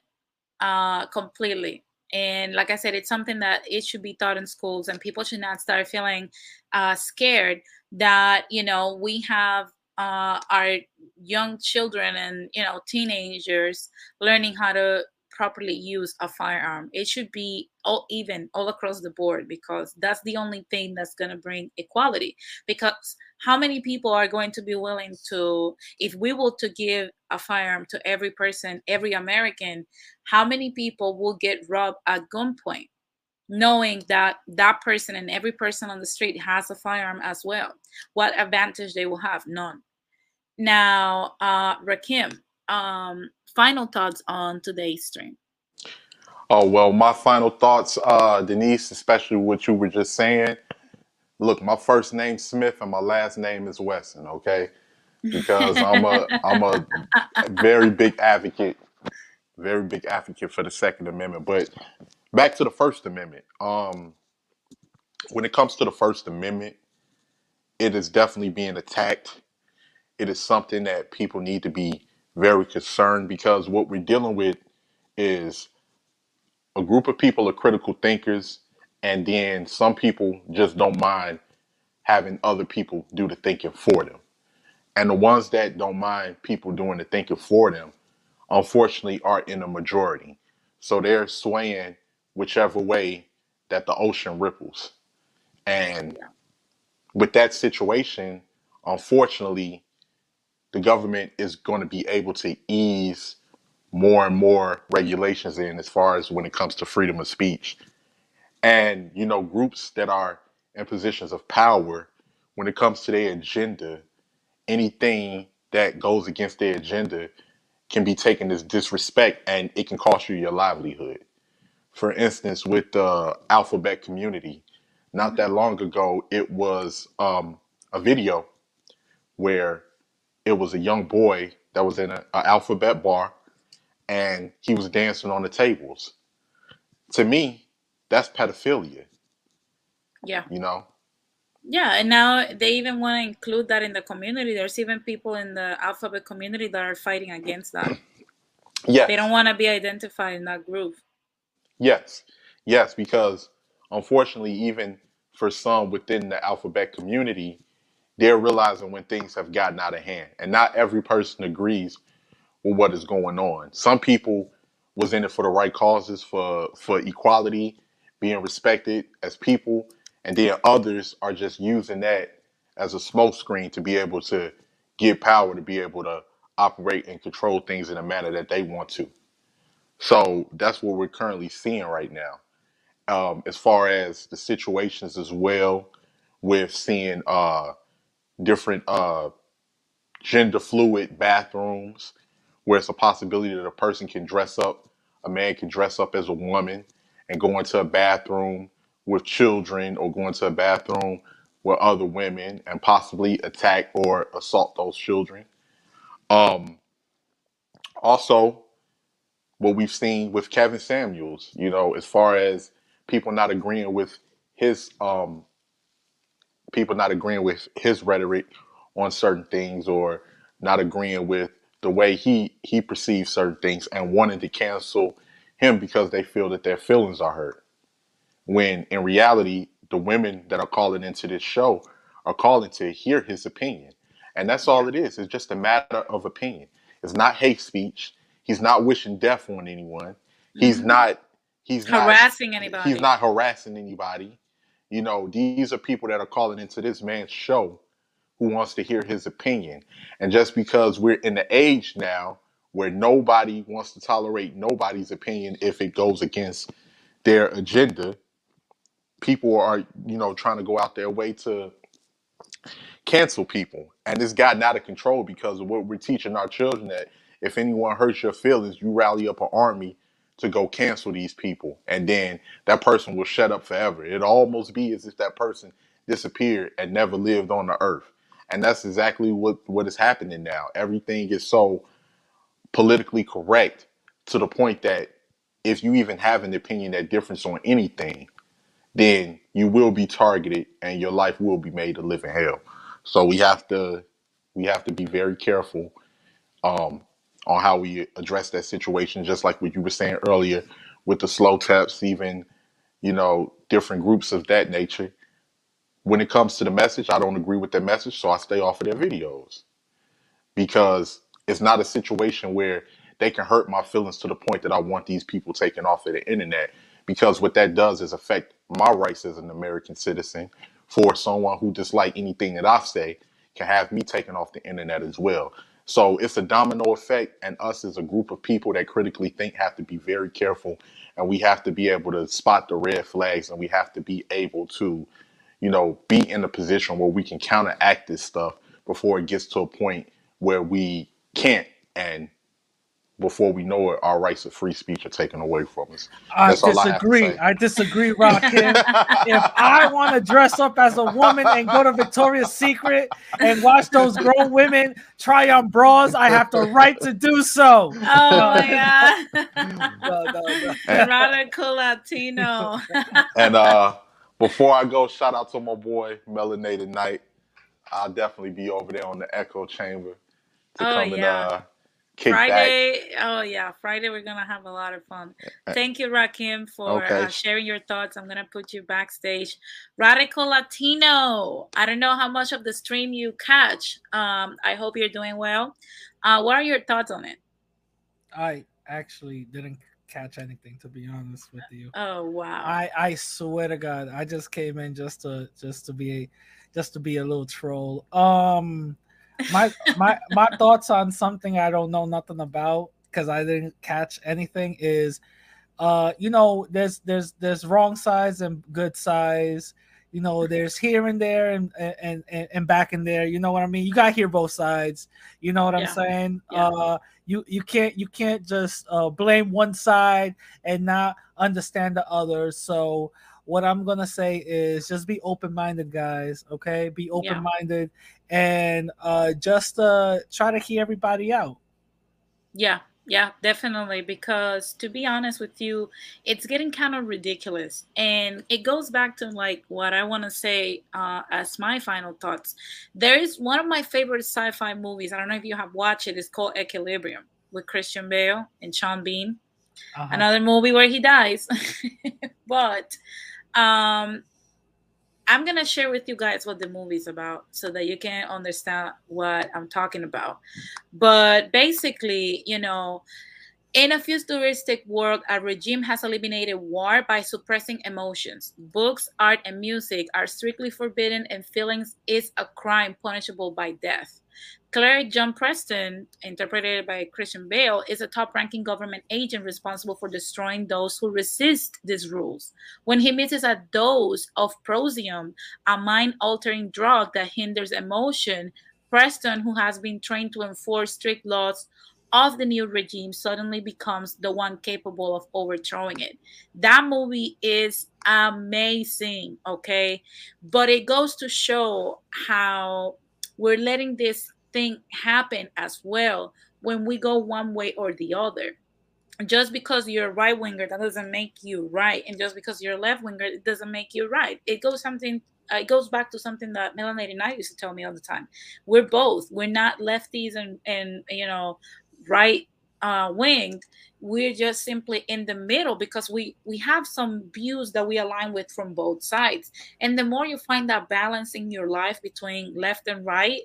uh, completely and like i said it's something that it should be taught in schools and people should not start feeling uh, scared that you know we have uh, our young children and you know teenagers learning how to properly use a firearm. It should be all even all across the board because that's the only thing that's going to bring equality. Because how many people are going to be willing to, if we were to give a firearm to every person, every American, how many people will get robbed at gunpoint? knowing that that person and every person on the street has a firearm as well what advantage they will have none now uh rakim um final thoughts on today's stream? Oh well, my final thoughts, uh, Denise, especially what you were just saying. Look, my first name's Smith and my last name is Wesson. Okay, because I'm a I'm a very big advocate, very big advocate for the Second Amendment. But back to the First Amendment. Um, when it comes to the First Amendment, it is definitely being attacked. It is something that people need to be very concerned because what we're dealing with is a group of people are critical thinkers, and then some people just don't mind having other people do the thinking for them. And the ones that don't mind people doing the thinking for them, unfortunately, are in the majority. So they're swaying whichever way that the ocean ripples. And with that situation, unfortunately, the government is going to be able to ease more and more regulations in as far as when it comes to freedom of speech. And, you know, groups that are in positions of power, when it comes to their agenda, anything that goes against their agenda can be taken as disrespect and it can cost you your livelihood. For instance, with the alphabet community, not that long ago, it was um, a video where it was a young boy that was in an alphabet bar and he was dancing on the tables. To me, that's pedophilia, Yeah. you know? Yeah, and now they even want to include that in the community. There's even people in the alphabet community that are fighting against that. Yes. They don't want to be identified in that group. Yes, yes, because unfortunately, even for some within the alphabet community, they're realizing when things have gotten out of hand, and not every person agrees with what is going on. Some people was in it for the right causes, for for equality, being respected as people, and then others are just using that as a smokescreen to be able to get power, to be able to operate and control things in a manner that they want to. So that's what we're currently seeing right now. Um, as far as the situations as well, with seeing uh, different uh, gender fluid bathrooms, where it's a possibility that a person can dress up, a man can dress up as a woman and going to a bathroom with children or going to a bathroom with other women and possibly attack or assault those children. Um, also, what we've seen with Kevin Samuels, you know, as far as people not agreeing with his um people not agreeing with his rhetoric on certain things or not agreeing with the way he he perceives certain things and wanting to cancel him because they feel that their feelings are hurt. When in reality, the women that are calling into this show are calling to hear his opinion. And that's all it is. It's just a matter of opinion. It's not hate speech. He's not wishing death on anyone. He's Mhm. not he's not Harassing anybody. he's not harassing anybody. You know, these are people that are calling into this man's show who wants to hear his opinion. And just because we're in the age now where nobody wants to tolerate nobody's opinion if it goes against their agenda, people are, you know, trying to go out their way to cancel people. And it's gotten out of control because of what we're teaching our children that if anyone hurts your feelings, you rally up an army to go cancel these people. And then that person will shut up forever. It'll almost be as if that person disappeared and never lived on the earth. And that's exactly what, what is happening now. Everything is so politically correct to the point that if you even have an opinion that differs on anything, then you will be targeted and your life will be made a living hell. So we have to we have to be very careful um, on how we address that situation. Just like what you were saying earlier with the slow taps, even you know different groups of that nature. When it comes to the message, I don't agree with their message, so I stay off of their videos because it's not a situation where they can hurt my feelings to the point that I want these people taken off of the internet. Because what that does is affect my rights as an American citizen. For someone who dislike anything that I say, can have me taken off the internet as well. So it's a domino effect, and us as a group of people that critically think have to be very careful, and we have to be able to spot the red flags, and we have to be able to, you know, be in a position where we can counteract this stuff before it gets to a point where we can't, and before we know it, our rights of free speech are taken away from us. I That's all I disagree. say. I disagree, Rakim. if I want to dress up as a woman and go to Victoria's Secret and watch those grown women try on bras, I have the right to do so. Oh my god. No, no, no. Radical Latino. And uh, before I go, shout out to my boy Melanated Night. I'll definitely be over there on the Echo Chamber to Oh, come and yeah. uh, kick back. Friday, oh yeah, Friday we're gonna have a lot of fun. Thank you, Rakim, for Okay. uh, sharing your thoughts. I'm gonna put you backstage. Radical Latino. I don't know how much of the stream you catch. Um, I hope you're doing well. Uh, what are your thoughts on it? I actually didn't catch anything to be honest with you. Oh wow. I I swear to God, I just came in just to just to be a just to be a little troll. Um, my my my thoughts on something I don't know nothing about because I didn't catch anything is uh you know there's there's there's wrong sides and good sides. You know there's here and there and and and, and back in there. You know what i mean? You got to hear both sides. You know what i'm saying? Yeah. uh you you can't you can't just uh blame one side and not understand the other. So what i'm gonna say is just be open-minded guys okay be open-minded and uh just uh try to hear everybody out Yeah, yeah, definitely. Because to be honest with you, it's getting kind of ridiculous. And it goes back to like what I want to say uh, as my final thoughts. There is one of my favorite sci fi movies. I don't know if you have watched it. It's called Equilibrium with Christian Bale and Sean Bean. Uh-huh. Another movie where he dies. but um, I'm gonna share with you guys what the movie's about so that you can understand what I'm talking about. But basically, you know, in a futuristic world, a regime has eliminated war by suppressing emotions. Books, art, and music are strictly forbidden, and feelings is a crime punishable by death. Cleric John Preston, interpreted by Christian Bale, is a top ranking government agent responsible for destroying those who resist these rules. When he misses a dose of Prozium, a mind altering drug that hinders emotion, Preston, who has been trained to enforce strict laws of the new regime, suddenly becomes the one capable of overthrowing it. That movie is amazing, okay? But it goes to show how we're letting this thing happen as well when we go one way or the other. Just because you're a right winger, that doesn't make you right, and just because you're a left winger, it doesn't make you right. It goes something. Uh, it goes back to something that Melanie and I used to tell me all the time. We're both. We're not lefties and and you know right uh, winged. We're just simply in the middle because we we have some views that we align with from both sides. And the more you find that balance in your life between left and right,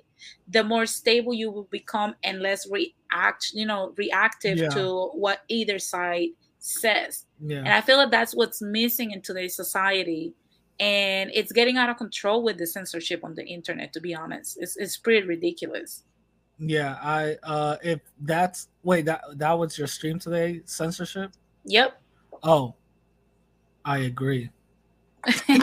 the more stable you will become and less react, you know, reactive Yeah. to what either side says. yeah And I feel that that's what's missing in today's society. And it's getting out of control with the censorship on the internet, to be honest. It's, it's pretty ridiculous. Yeah, I uh if that's wait that that was your stream today censorship? Yep. Oh. I agree. You're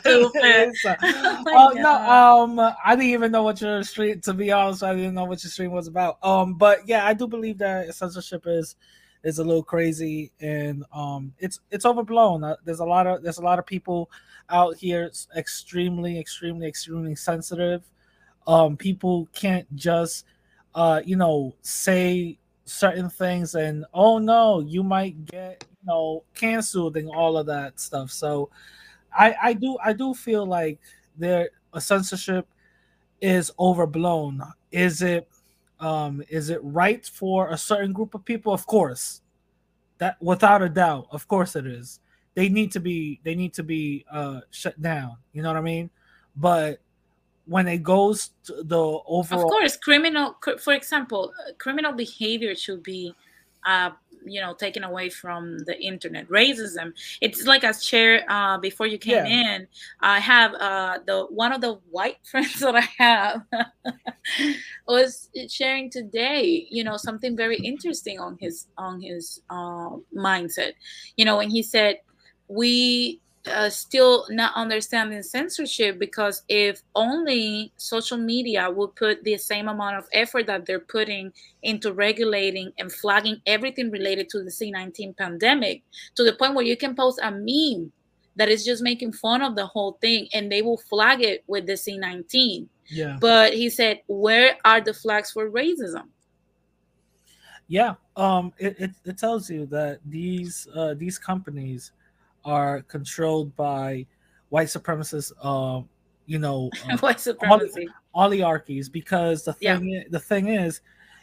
stupid. Uh, Oh oh, no, um I didn't even know what your stream to be honest, I didn't know what your stream was about. Um but yeah, I do believe that censorship is is a little crazy and um it's it's overblown. Uh, there's a lot of there's a lot of people out here extremely extremely extremely sensitive. Um people can't just uh you know say certain things and oh no, you might get you know canceled and all of that stuff. So I I do I do feel like there a censorship is overblown. Is it um is it right for a certain group of people? Of course. That without a doubt, of course it is. They need to be they need to be uh shut down. You know what I mean? But when it goes to the overall of course criminal for example criminal behavior should be uh you know taken away from the internet racism it's like as chair uh before you came Yeah. in i have uh the one of the white friends that i have was sharing today you know something very interesting on his on his uh, mindset you know when he said we uh, still not understanding censorship because if only social media would put the same amount of effort that they're putting into regulating and flagging everything related to the C19 pandemic to the point where you can post a meme that is just making fun of the whole thing and they will flag it with the C19. yeah. But he said, where are the flags for racism? Yeah, um, it, it, it tells you that these uh, these companies are controlled by white supremacist, um, you know, uh, White supremacy. oligarchies. Because the Yeah. thing i- the thing is,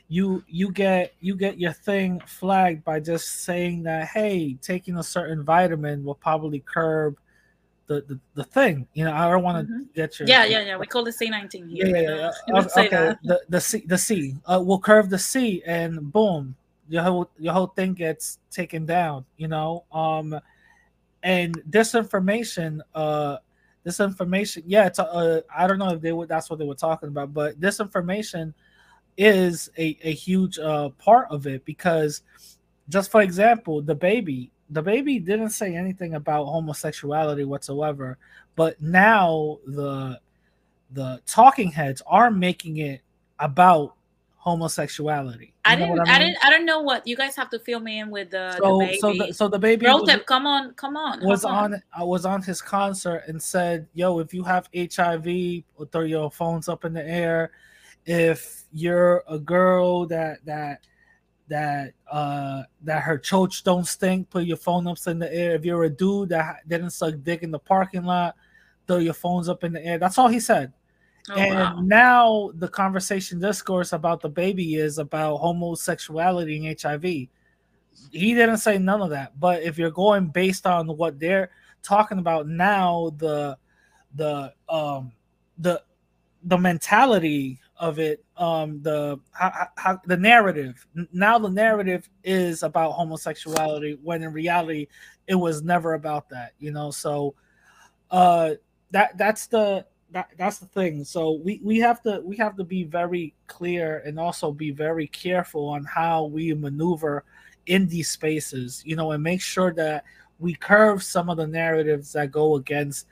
you you get you get your thing flagged by just saying that hey, taking a certain vitamin will probably curb the the, the thing. You know, I don't want to Mhm. get your Yeah, yeah, yeah. We call it C19 yeah, here. yeah, yeah. yeah. Okay, the the C the C uh, will curve the C, and boom, your whole your whole thing gets taken down. You know, um, and disinformation uh this information, yeah, it's uh, I don't know if they would that's what they were talking about, but this information is a, a huge uh, part of it because just for example, DaBaby the baby didn't say anything about homosexuality whatsoever, but now the the talking heads are making it about homosexuality. I didn't, I, mean? I, didn't, I don't know what you guys have to fill me in with the, so, DaBaby. So the, so DaBaby, was, come on, come on, was on, on uh, was on his concert and said, "Yo, if you have HIV, throw your phones up in the air. If you're a girl that that that uh that her church don't stink, put your phone up in the air. If you're a dude that didn't suck dick in the parking lot, throw your phones up in the air." That's all he said. Oh, and wow. now the conversation discourse about DaBaby is about homosexuality and HIV. He didn't say none of that. But if you're going based on what they're talking about now, the the um the the mentality of it, um the how, how the narrative now the narrative is about homosexuality when in reality it was never about that, you know. So uh that that's the that that's the thing. So we we have to we have to be very clear and also be very careful on how we maneuver in these spaces, you know, and make sure that we curve some of the narratives that go against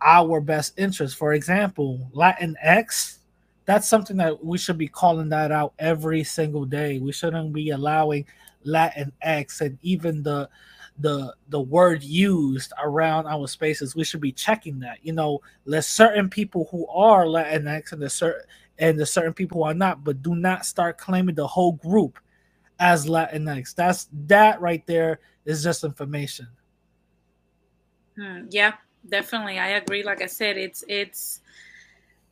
our best interests. For example, Latin X, that's something that we should be calling that out every single day. We shouldn't be allowing Latin X and even the the the word used around our spaces, we should be checking that. You know, there's certain people who are Latinx and the certain and there's certain people who are not, but do not start claiming the whole group as Latinx. That's that right there is just information. Hmm, yeah, definitely. I agree. Like I said, it's it's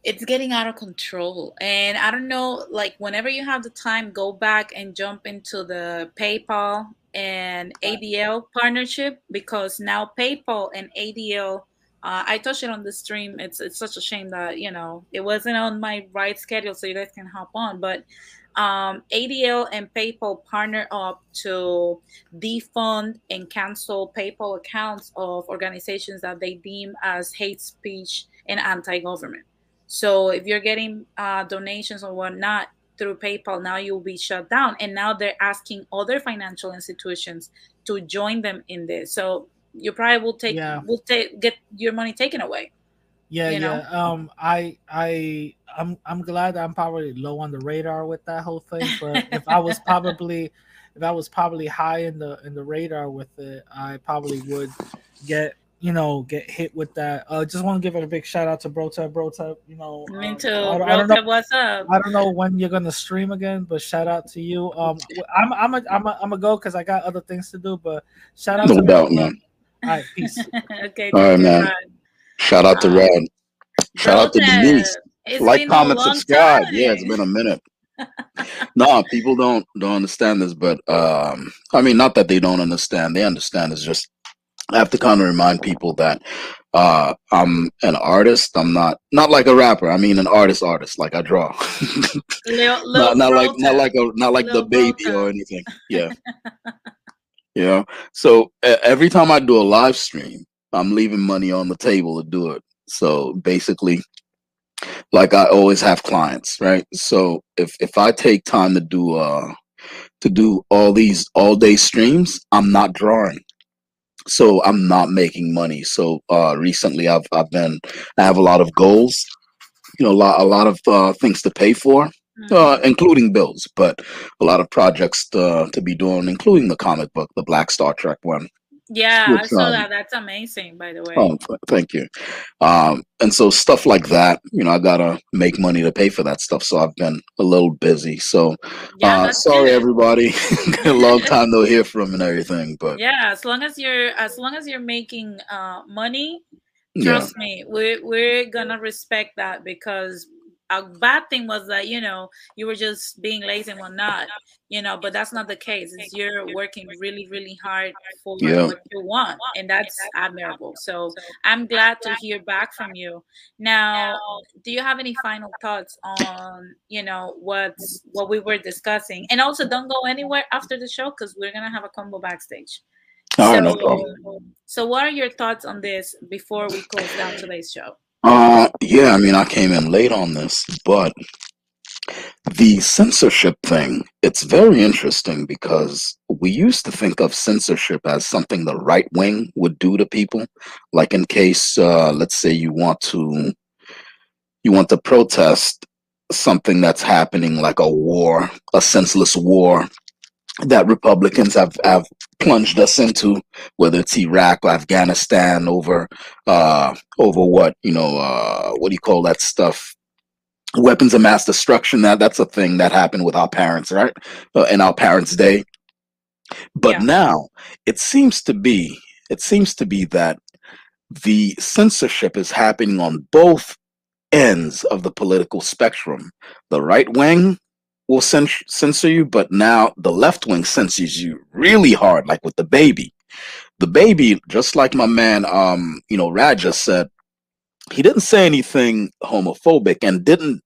it's getting out of control. And I don't know, like whenever you have the time, go back and jump into the PayPal and ADL partnership because now PayPal and ADL. Uh, I touched it on the stream. It's it's such a shame that you know it wasn't on my right schedule, so you guys can hop on. But um, ADL and PayPal partner up to defund and cancel PayPal accounts of organizations that they deem as hate speech and anti-government. So if you're getting uh, donations or whatnot, through PayPal, now you'll be shut down. And now they're asking other financial institutions to join them in this. So you probably will take yeah. will take get your money taken away. Yeah, yeah. Know? Um, I I I'm I'm glad I'm probably low on the radar with that whole thing. But if I was probably if I was probably high in the in the radar with it, I probably would get you know, get hit with that. Uh, just want to give it a big shout out to Brotep. Brotep, you know, me um, too. I, I, don't know, what's up? I don't know when you're gonna stream again, but shout out to you. Um, I'm I'm a, I'm a, I'm a go because I got other things to do. But shout out no to doubt, man. All right, peace. okay, all right, man. Shout out to um, Red. Shout out to Denise. Like, comment, subscribe. Time. Yeah, it's been a minute. no, people don't don't understand this, but um, I mean, not that they don't understand. They understand. It's just I have to kind of remind people that uh, I'm an artist. I'm not not like a rapper. I mean an artist, artist. Like I draw. Lil, not, not like not like a not like Lil DaBaby or anything. Yeah. yeah. So uh, every time I do a live stream, I'm leaving money on the table to do it. So basically, like I always have clients, right? So if if I take time to do uh to do all these all day streams, I'm not drawing so I'm not making money. So uh, recently, I've I've been I have a lot of goals, you know, a lot a lot of uh, things to pay for, mm-hmm. uh, including bills, but a lot of projects to, to be doing, including the comic book, the Black Star Trek one. Yeah, which, I saw um, that. That's amazing, by the way. Oh, thank you. Um, and so stuff like that, you know, I gotta make money to pay for that stuff. So I've been a little busy. So yeah, uh, sorry, good. everybody. a long time no hear from and everything, but yeah, as long as you're as long as you're making uh, money, trust yeah. me, we're we're gonna respect that because a bad thing was that you know you were just being lazy and whatnot you know but that's not the case it's you're working really really hard for yeah. what you want and that's admirable so i'm glad to hear back from you now do you have any final thoughts on you know what's what we were discussing and also don't go anywhere after the show because we're gonna have a combo backstage All so, no problem. So, what are your thoughts on this before we close down today's show? Uh, yeah, I mean, I came in late on this, but the censorship thing, it's very interesting because we used to think of censorship as something the right wing would do to people. Like in case, uh, let's say you want to, you want to protest something that's happening like a war, a senseless war that Republicans have, have plunged us into, whether it's Iraq or Afghanistan over uh over what, you know, uh what do you call that stuff? Weapons of mass destruction. That that's a thing that happened with our parents, right? Uh, in our parents' day. But Yeah. now it seems to be it seems to be that the censorship is happening on both ends of the political spectrum. The right wing will cens- censor you, but now the left wing censors you really hard, like with DaBaby. The baby, just like my man, um, you know, Raja said, he didn't say anything homophobic and didn't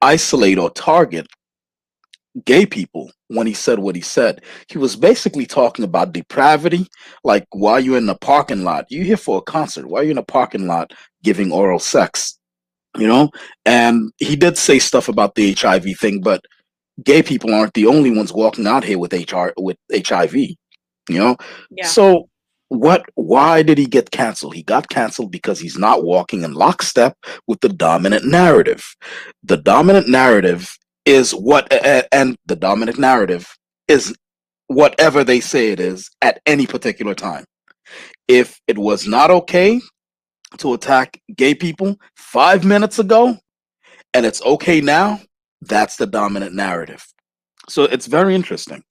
isolate or target gay people when he said what he said. He was basically talking about depravity, like while you're in the parking lot, you here for a concert, why are you in a parking lot giving oral sex? You know, and he did say stuff about the HIV thing, but gay people aren't the only ones walking out here with HR with HIV. You know, Yeah. so what why did he get canceled? He got canceled because he's not walking in lockstep with the dominant narrative. The dominant narrative is what and the dominant narrative is whatever they say it is at any particular time. If it was not okay to attack gay people 5 minutes ago and it's okay now, that's the dominant narrative. So it's very interesting.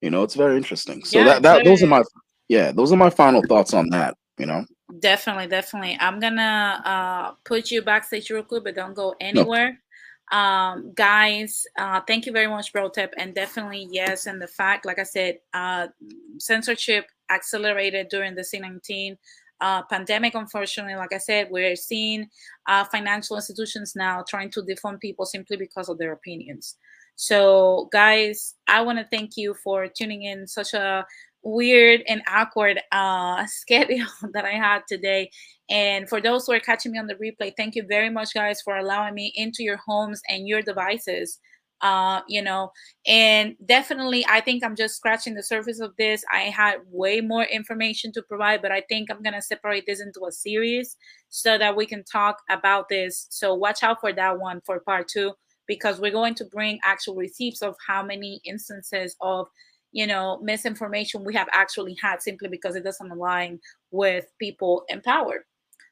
You know, it's very interesting. So Yeah, that, that those are my yeah, those are my final thoughts on that, you know. Definitely, definitely. I'm gonna uh put you backstage real quick, but don't go anywhere. Um, guys, uh, thank you very much, Bro Tip, and definitely yes. And the fact, like I said, uh, censorship accelerated during the C19 uh, pandemic. Unfortunately, like I said, we're seeing uh, financial institutions now trying to defund people simply because of their opinions. So, guys, I want to thank you for tuning in. Such a weird and awkward uh schedule that I had today. And for those who are catching me on the replay, thank you very much, guys, for allowing me into your homes and your devices. Uh, you know, and definitely, I think I'm just scratching the surface of this. I had way more information to provide, but I think I'm gonna separate this into a series so that we can talk about this. So watch out for that one for part two because we're going to bring actual receipts of how many instances of you know misinformation we have actually had simply because it doesn't align with people in power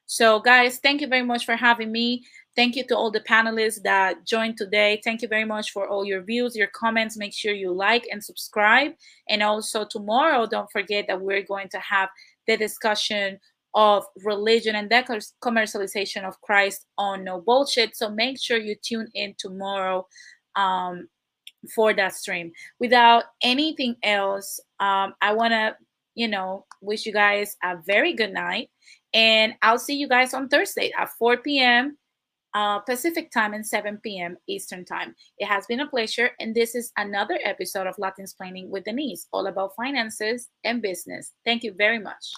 so guys thank you very much for having me thank you to all the panelists that joined today thank you very much for all your views your comments make sure you like and subscribe and also tomorrow don't forget that we're going to have the discussion of religion and the commercialization of christ on no bullshit so make sure you tune in tomorrow um, for that stream. Without anything else, um, I want to, you know, wish you guys a very good night. And I'll see you guys on Thursday at 4 p.m. Uh, Pacific time and 7 p.m. Eastern time. It has been a pleasure. And this is another episode of Latin Explaining with Denise, all about finances and business. Thank you very much.